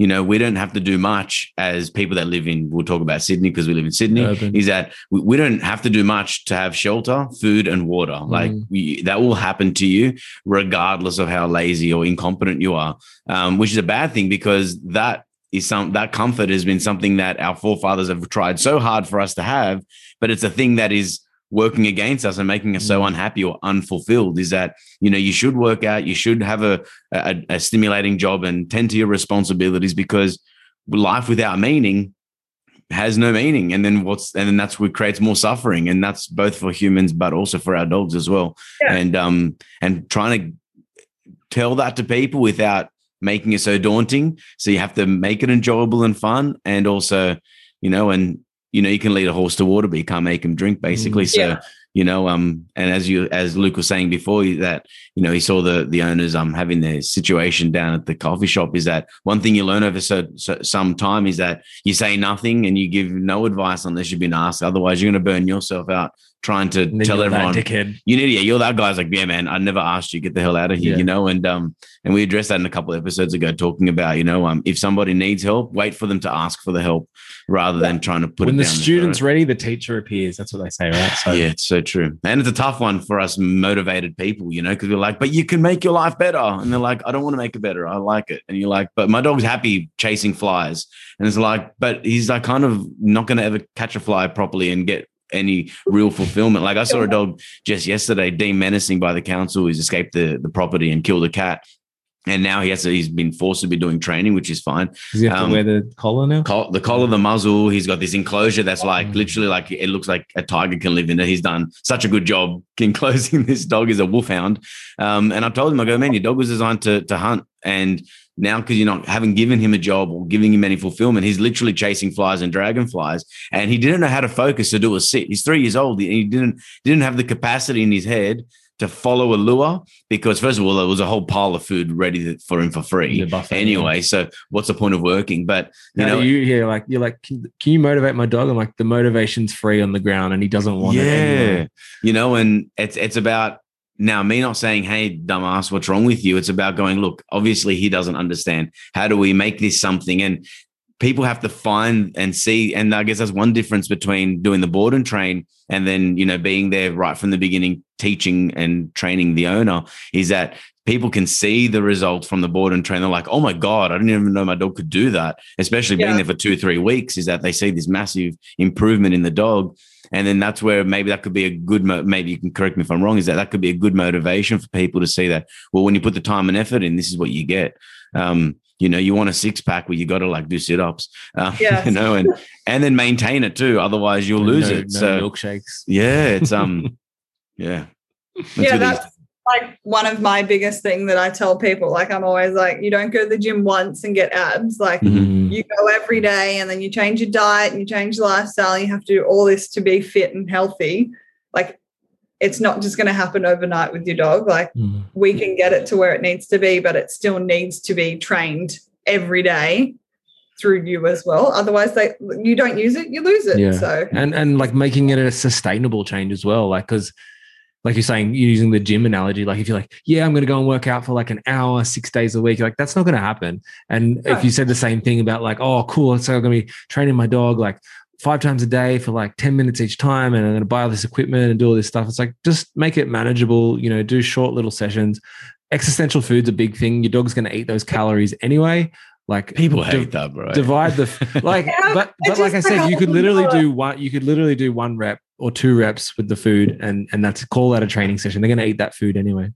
you know we don't have to do much as people that live in. We'll talk about Sydney because we live in Sydney. Urban. Is that we, we don't have to do much to have shelter, food, and water. Like Mm. we, that will happen to you regardless of how lazy or incompetent you are, um, which is a bad thing because that is some that comfort has been something that our forefathers have tried so hard for us to have, but it's a thing that is working against us and making us so Mm. unhappy or unfulfilled is that you know you should work out you should have a, a, a stimulating job and tend to your responsibilities because life without meaning has no meaning and then what's and then that's what creates more suffering and that's both for humans but also for our dogs as well Yeah. and um and trying to tell that to people without making it so daunting. So you have to make it enjoyable and fun, and also, you know, and you know, you can lead a horse to water, but you can't make him drink, basically. So Yeah. you know, um, and as you as Luke was saying before, that you know he saw the the owners um having their situation down at the coffee shop. Is that one thing you learn over so, so some time is that you say nothing and you give no advice unless you've been asked. Otherwise, you're going to burn yourself out trying to tell everyone you an idiot. You're that guy's like, yeah, man, I never asked you, get the hell out of here, Yeah. you know? And um, and we addressed that in a couple of episodes ago, talking about, you know, um, if somebody needs help, wait for them to ask for the help rather than trying to put when the student's ready, the teacher appears. That's what they say, right? So yeah, it's so true. And it's a tough one for us motivated people, you know, because we're like, but you can make your life better. And they're like, I don't want to make it better. I like it. And you're like, but my dog's happy chasing flies. And it's like, but he's like kind of not going to ever catch a fly properly and get any real fulfillment. Like I saw a dog just yesterday, deemed menacing by the council. He's escaped the, the property and killed a cat. And now he has to, he's been forced to be doing training, which is fine. does he have um, to wear the collar now? Col- the collar, the muzzle. He's got this enclosure that's like Mm. literally like it looks like a tiger can live in it. He's done such a good job enclosing this dog. He's a wolfhound. Um, and I told him, I go, man, your dog was designed to to hunt, and now because you're not haven't given him a job or giving him any fulfillment, he's literally chasing flies and dragonflies, and he didn't know how to focus to do a sit. He's three years old. He didn't didn't have the capacity in his head to follow a lure because first of all there was a whole pile of food ready for him for free buffet, anyway so what's the point of working but you know you hear like you're like, can, can you motivate my dog? I'm like, the motivation's free on the ground, and he doesn't want it. Anyway. you know, and it's it's about now me not saying, "Hey, dumbass, what's wrong with you?" It's about going, look, obviously he doesn't understand. How do we make this something? And people have to find and see. And I guess that's one difference between doing the board and train and then you know being there right from the beginning, teaching and training the owner. Is that people can see the results from the board and train. They're like, "Oh my god, I didn't even know my dog could do that." Especially being there for two, three weeks, is that they see this massive improvement in the dog and then that's where maybe that could be a good mo- maybe you can correct me if i'm wrong is that that could be a good motivation for people to see that well when you put the time and effort in this is what you get um you know you want a six pack where you got to like do sit-ups uh, Yes. you know and and then maintain it too otherwise you'll lose No- it no so milkshakes. yeah it's um yeah That's yeah, really- that's like one of my biggest thing that I tell people. Like I'm always like, you don't go to the gym once and get abs. Like Mhm. you go every day and then you change your diet and you change your lifestyle. You have to do all this to be fit and healthy. Like it's not just going to happen overnight with your dog. Like Mhm. we can get it to where it needs to be, but it still needs to be trained every day through you as well. Otherwise, they you don't use it, you lose it. Yeah. So and and like making it a sustainable change as well like because like you're saying you're using the gym analogy like if you're like yeah i'm going to go and work out for like an hour six days a week you're like that's not going to happen. And No. if you said the same thing about like oh cool so i'm going to be training my dog like five times a day for like 10 minutes each time and i'm going to buy all this equipment and do all this stuff it's like just make it manageable you know do short little sessions. Existential food's a big thing. Your dog's going to eat those calories anyway. Like people div- hate that bro. divide the like Yeah, but but like i said you could literally do one you could literally do one rep or two reps with the food and and that's call that a training session they're going to eat that food anyway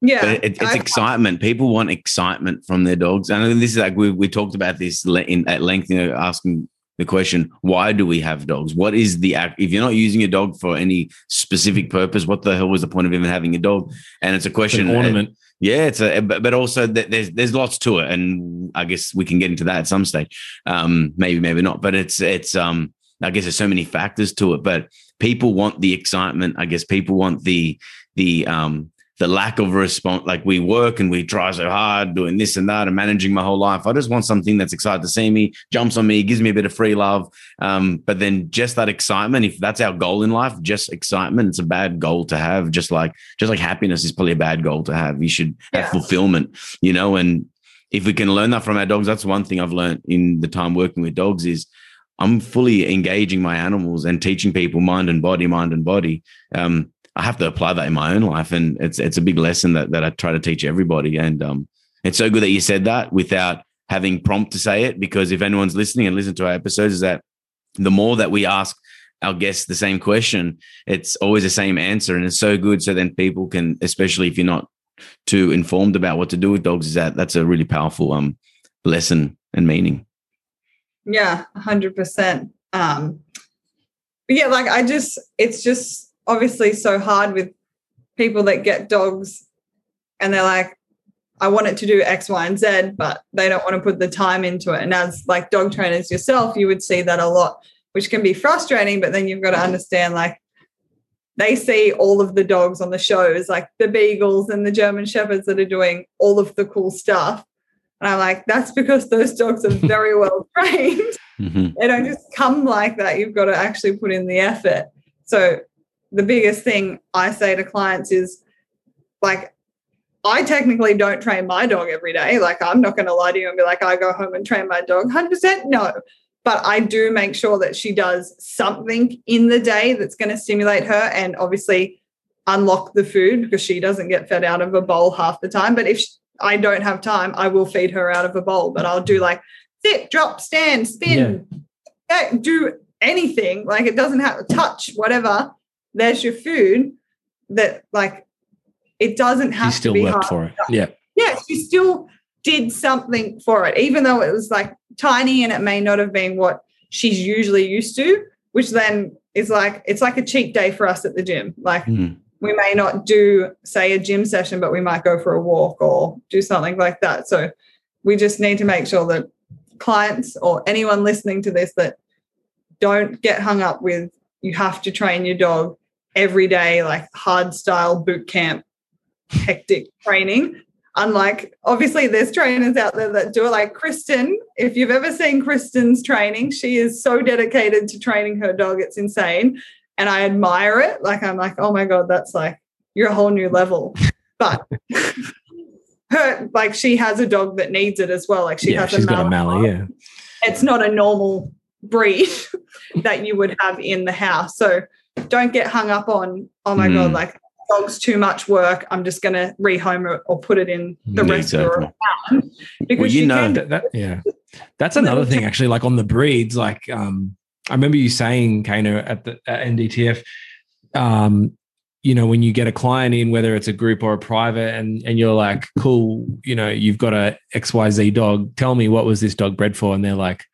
yeah, it, it's I- excitement. People want excitement from their dogs, and this is like we we talked about this in, at length. You know, asking the question, why do we have dogs? What is the act? If you're not using a dog for any specific purpose, what the hell was the point of even having a dog? And it's a It's question. an ornament Yeah, it's a but, but also th- there's there's lots to it, and I guess we can get into that at some stage. Um, maybe maybe not, but it's it's um I guess there's so many factors to it. But people want the excitement. I guess people want the the um the lack of response. Like we work and we try so hard doing this and that and managing my whole life. I just want something that's excited to see me, jumps on me, gives me a bit of free love. Um, but then just that excitement, if that's our goal in life, just excitement, it's a bad goal to have. Just like just like happiness is probably a bad goal to have. You should have Yeah. fulfillment, you know, and if we can learn that from our dogs, that's one thing I've learned in the time working with dogs is I'm fully engaging my animals and teaching people mind and body, mind and body. Um, I have to apply that in my own life, and it's it's a big lesson that that I try to teach everybody. And um, it's so good that you said that without having prompt to say it, because if anyone's listening and listen to our episodes, is that the more that we ask our guests the same question, it's always the same answer, and it's so good. So then people can, especially if you're not too informed about what to do with dogs, is that that's a really powerful um lesson and meaning. Yeah, hundred percent. Um, but yeah, like I just, it's just obviously so hard with people that get dogs, and they're like, I want it to do X, Y, and Z, but they don't want to put the time into it. And as like dog trainers yourself, you would see that a lot, which can be frustrating. But then you've got to understand like they see all of the dogs on the shows, like the beagles and the German shepherds that are doing all of the cool stuff. And I'm like, that's because those dogs are very well trained. Mhm. They don't just come like that. You've got to actually put in the effort. So the biggest thing I say to clients is like, I technically don't train my dog every day. Like, I'm not going to lie to you and be like, I go home and train my dog 100%. No. But I do make sure that she does something in the day that's going to stimulate her and obviously unlock the food because she doesn't get fed out of a bowl half the time. But if sh I don't have time, I will feed her out of a bowl, but I'll do like sit, drop, stand, spin, yeah, do anything. Like it doesn't have to touch, whatever. There's your food that like it doesn't have She still to be worked hard. for it. Yeah. Yeah, she still did something for it, even though it was like tiny and it may not have been what she's usually used to, which then is like it's like a cheat day for us at the gym. Like Mhm. We may not do say a gym session but we might go for a walk or do something like that. So we just need to make sure that clients or anyone listening to this that don't get hung up with you have to train your dog every day like hard style boot camp hectic training. Unlike obviously there's trainers out there that do it like kristen. If you've ever seen kristen's training she is so dedicated to training her dog it's insane and I admire it. Like I'm like, oh my god, that's like you're a whole new level. But her like she has a dog that needs it as well. Like she yeah, has she's a got a. Mallee. Yeah. It's not a normal breed that you would have in the house. So don't get hung up on oh my god, Mm. like dog's too much work. I'm just going to rehome it or put it in the Yeah, rescue exactly. a pound because Well, you she know That- that- yeah. That's another thing, actually. Like on the breeds, like um, I remember you saying, Kano, at the at NDTF, um, you know, when you get a client in, whether it's a group or a private, and and you're like, cool, you know, you've got a XYZ dog. Tell me what was this dog bred for? And they're like,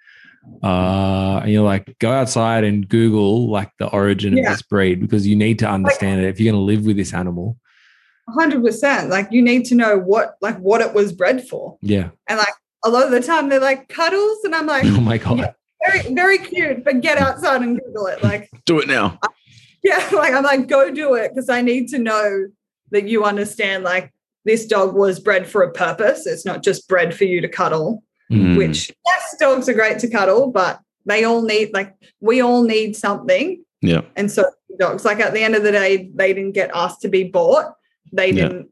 uh, and you're like, go outside and Google like the origin Yeah. of this breed because you need to understand it if you're going to live with this animal. hundred percent. Like you need to know what like what it was bred for. Yeah. And like a lot of the time they're like cuddles, and I'm like, Oh my god. Yeah. Very, very cute, but get outside and Google it. Like, Do it now. yeah, like I'm like, go do it because I need to know that you understand like this dog was bred for a purpose. It's not just bred for you to cuddle, Mm. which yes, dogs are great to cuddle, but they all need like we all need something. Yeah. And so dogs, like at the end of the day, they didn't get asked to be bought. They didn't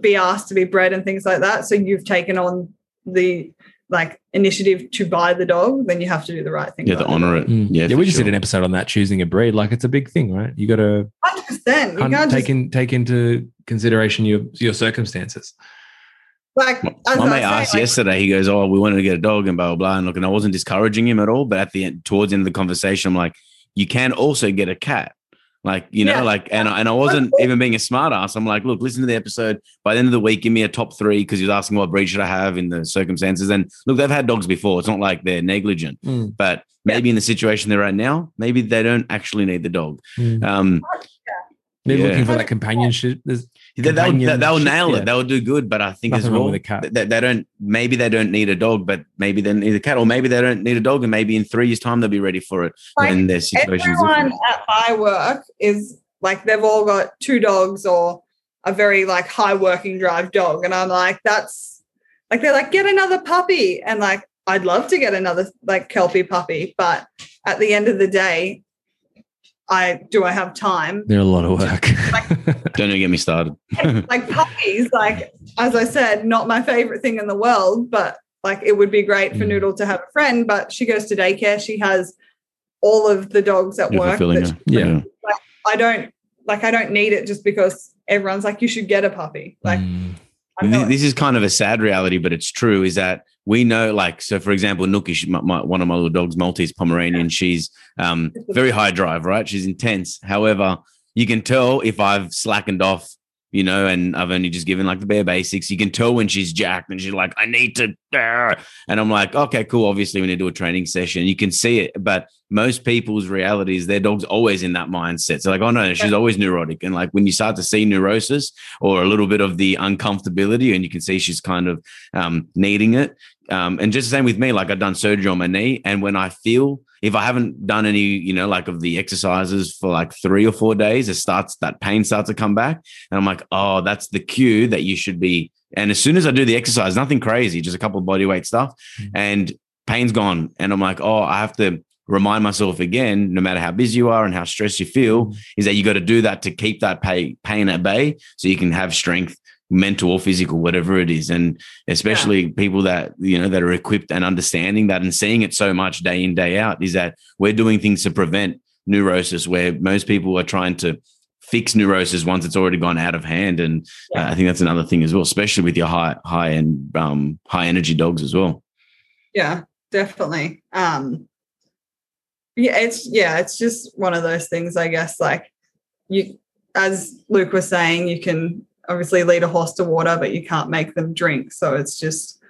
be asked to be bred and things like that. So you've taken on the like initiative to buy the dog, then you have to do the right thing. Yeah, to honor it. Mm. Yeah, yeah, we just sure. did an episode on that choosing a breed. Like it's a big thing, right? You got to Hundred percent. You can't take just in take into consideration your your circumstances. like My, as my I mate was asked like, yesterday. He goes, "Oh, we wanted to get a dog and blah blah blah." And look, and I wasn't discouraging him at all. But at the end, towards the end of the conversation, I'm like, "You can also get a cat." Like you know, Yeah. like and I- and I wasn't even being a smart ass. I'm like, look, listen to the episode. By the end of the week, give me a top three because he was asking what breed should I have in the circumstances. And look, they've had dogs before. It's not like they're negligent, Mm. but maybe in the situation they're at now, maybe they don't actually need the dog. Um, Maybe Yeah. looking for that companionship. There's They, they'll, they'll Companionship, nail yeah. it. They'll do good, but I think Nothing as well, with a cat. They, they don't. Maybe they don't need a dog, but maybe they need a cat, or maybe they don't need a dog, and maybe in three years' time they'll be ready for it Like, when their situation everyone different. at my work is like they've all got two dogs or a very like high working drive dog, and I'm like, that's like they're like get another puppy, and like I'd love to get another like kelpie puppy, but at the end of the day, I do I have time? they're a lot of work. Don't even get me started. like puppies, like as I said, not my favorite thing in the world, but like it would be great for Mm. Noodle to have a friend. But she goes to daycare. She has all of the dogs at You're work. fulfilling that her. Yeah. I don't like. I don't need it just because everyone's like, you should get a puppy. Like Mm. I'm Th- not. This is kind of a sad reality, but it's true. Is that we know, like, so for example, Nookie, my, my, one of my little dogs, Maltese Pomeranian, she's um, very high drive, right? She's intense. However, you can tell if I've slackened off, you know, and I've only just given like the bare basics. You can tell when she's jacked and she's like, I need to, and I'm like, okay, cool. Obviously, we need to do a training session. You can see it, but most people's reality is their dog's always in that mindset. So like, oh no, she's always neurotic. And like when you start to see neurosis or a little bit of the uncomfortability, and you can see she's kind of um, needing it. Um, and just the same with me, like I've done surgery on my knee, and when I feel if I haven't done any, you know, like of the exercises for like three or four days, it starts that pain starts to come back. And I'm like, oh, that's the cue that you should be. And as soon as I do the exercise, nothing crazy, just a couple of body weight stuff, mm-hmm. and pain's gone. And I'm like, oh, I have to remind myself again, no matter how busy you are and how stressed you feel, mm-hmm. is that you got to do that to keep that pay, pain at bay so you can have strength mental or physical, whatever it is. And especially yeah. people that, you know, that are equipped and understanding that and seeing it so much day in, day out is that we're doing things to prevent neurosis where most people are trying to fix neurosis once it's already gone out of hand. And yeah. uh, I think that's another thing as well, especially with your high, high and um, high energy dogs as well. Yeah, definitely. Um, yeah, it's, yeah, it's just one of those things, I guess, like you, as Luke was saying, you can obviously lead a horse to water, but you can't make them drink. So it's just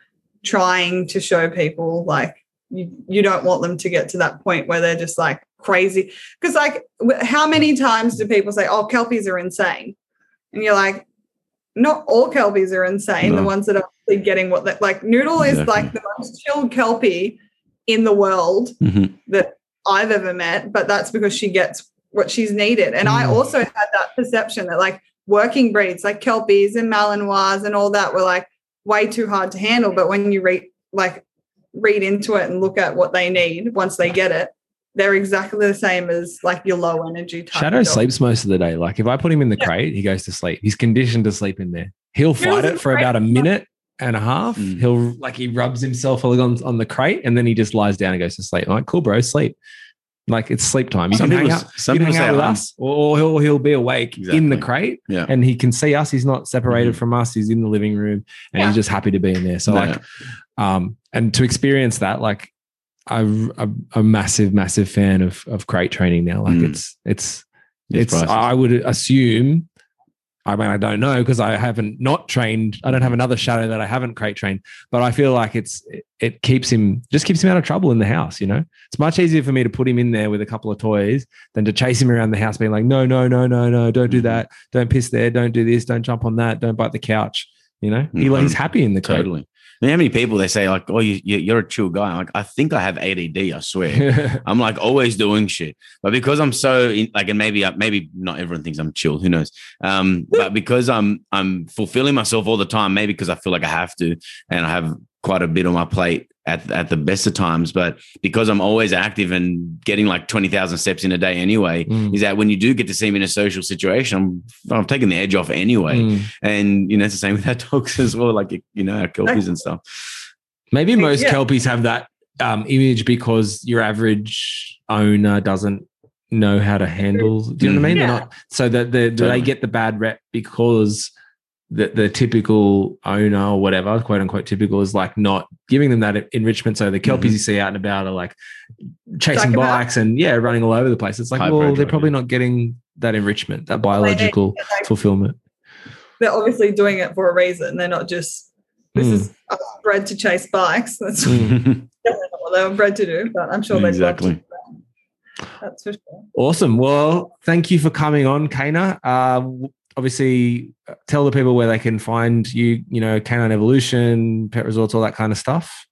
trying to show people like you, you don't want them to get to that point where they're just like crazy. Because like how many times do people say, "Oh, kelpies are insane," and you're like, not all kelpies are insane. No. The ones that are getting what they like. Noodle is exactly. like the most chilled kelpie in the world mm-hmm. that I've ever met, but that's because she gets what she's needed. And mm. I also had that perception that like working breeds like kelpies and malinois and all that were like way too hard to handle. But when you read like read into it and look at what they need once they get it they're exactly the same as like your low energy type shadow sleeps most of the day. Like if i put him in the yeah. crate he goes to sleep. He's conditioned to sleep in there. He'll fight it for about a minute and a half. Mm. he'll like he rubs himself on, on the crate and then he just lies down and goes to sleep. I'm like cool bro sleep like it's sleep time. You some can hang out, you can hang out with us, or he'll he'll be awake exactly. in the crate, yeah. and he can see us. He's not separated mm-hmm. from us. He's in the living room, and yeah. he's just happy to be in there. So yeah. like, um, and to experience that, like, I'm a, a, massive, massive fan of of crate training now. Like, mm. it's it's it's. it's I would assume I mean, I don't know because I haven't not trained. I don't have another shadow that I haven't crate trained, but I feel like it's it keeps him just keeps him out of trouble in the house. You know, it's much easier for me to put him in there with a couple of toys than to chase him around the house, being like, no, no, no, no, no, don't do mm-hmm. that, don't piss there, don't do this, don't jump on that, don't bite the couch. You know, mm-hmm. he's happy in the crate. Totally how many people they say like, "Oh, you, you're a chill guy." I'm like, I think I have ADD. I swear, I'm like always doing shit. But because I'm so in, like, and maybe maybe not everyone thinks I'm chill. Who knows? Um, but because I'm I'm fulfilling myself all the time, maybe because I feel like I have to, and I have quite a bit on my plate at, at the best of times. But because I'm always active and getting like 20,000 steps in a day anyway, mm. is that when you do get to see me in a social situation, I'm, I'm taking the edge off anyway. Mm. And, you know, it's the same with our dogs as well, like, you know, our kelpies and stuff. Maybe most yeah. kelpies have that um, image because your average owner doesn't know how to handle. Do you know what I mean? Yeah. They're not so that the, do they get the bad rep because the, the typical owner or whatever, quote unquote typical, is like not giving them that enrichment. So the kelpies mm-hmm. you see out and about are like chasing bikes and yeah, running all over the place. It's like, well, they're probably not getting that enrichment, that biological like, fulfillment. They're obviously doing it for a reason. They're not just this mm. is bred to chase bikes. That's mm. what they were bred to do, but I'm sure they exactly. That's for sure. Awesome. Well, thank you for coming on, Kana. Uh, obviously tell the people where they can find you, you know, Canine Evolution, Pet Resorts, all that kind of stuff.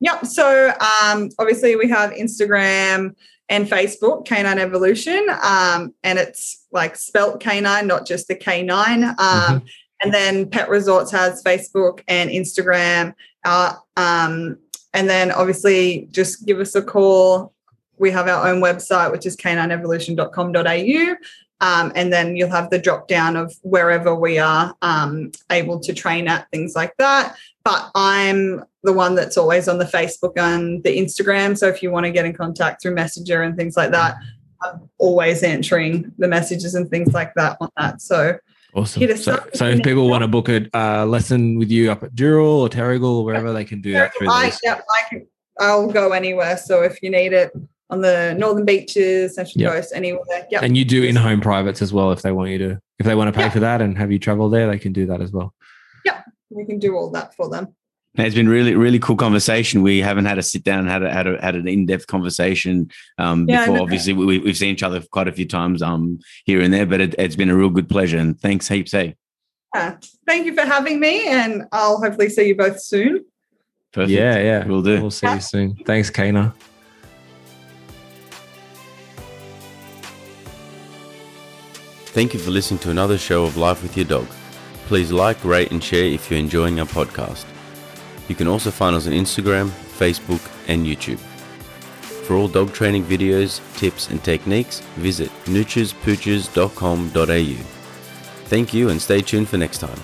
Yep. So um, obviously we have Instagram and Facebook, Canine Evolution, um, and it's like spelt canine, not just the canine. Um, mm-hmm. And then Pet Resorts has Facebook and Instagram. Uh, um, and then obviously just give us a call. We have our own website, which is canineevolution.com.au. Um, and then you'll have the drop down of wherever we are um, able to train at things like that. But I'm the one that's always on the Facebook and the Instagram. So if you want to get in contact through Messenger and things like that, I'm always answering the messages and things like that on that. So Awesome. So, so if people want to book a uh, lesson with you up at Dural or Terrigal or wherever, they can do that through I, yeah, I can, I'll go anywhere. So if you need it, on the northern beaches, Central yep. Coast, anywhere. Yep. And you do in-home privates as well if they want you to if they want to pay Yeah. for that and have you travel there, they can do that as well. Yeah, we can do all that for them. It's been really, really cool conversation. We haven't had a sit down and had a, had, a, had an in depth conversation um, Yeah, before. know. Obviously, we, we've seen each other quite a few times um, here and there, but it, it's been a real good pleasure. And thanks heaps, hey. Yeah. Thank you for having me, and I'll hopefully see you both soon. Perfect. Yeah, yeah. Will do. We'll see Yeah. you soon. Thanks, Kana. Thank you for listening to another show of Life with Your Dog. Please like, rate, and share if you're enjoying our podcast. You can also find us on Instagram, Facebook, and YouTube. For all dog training videos, tips, and techniques, visit noochespooches.com.au. Thank you and stay tuned for next time.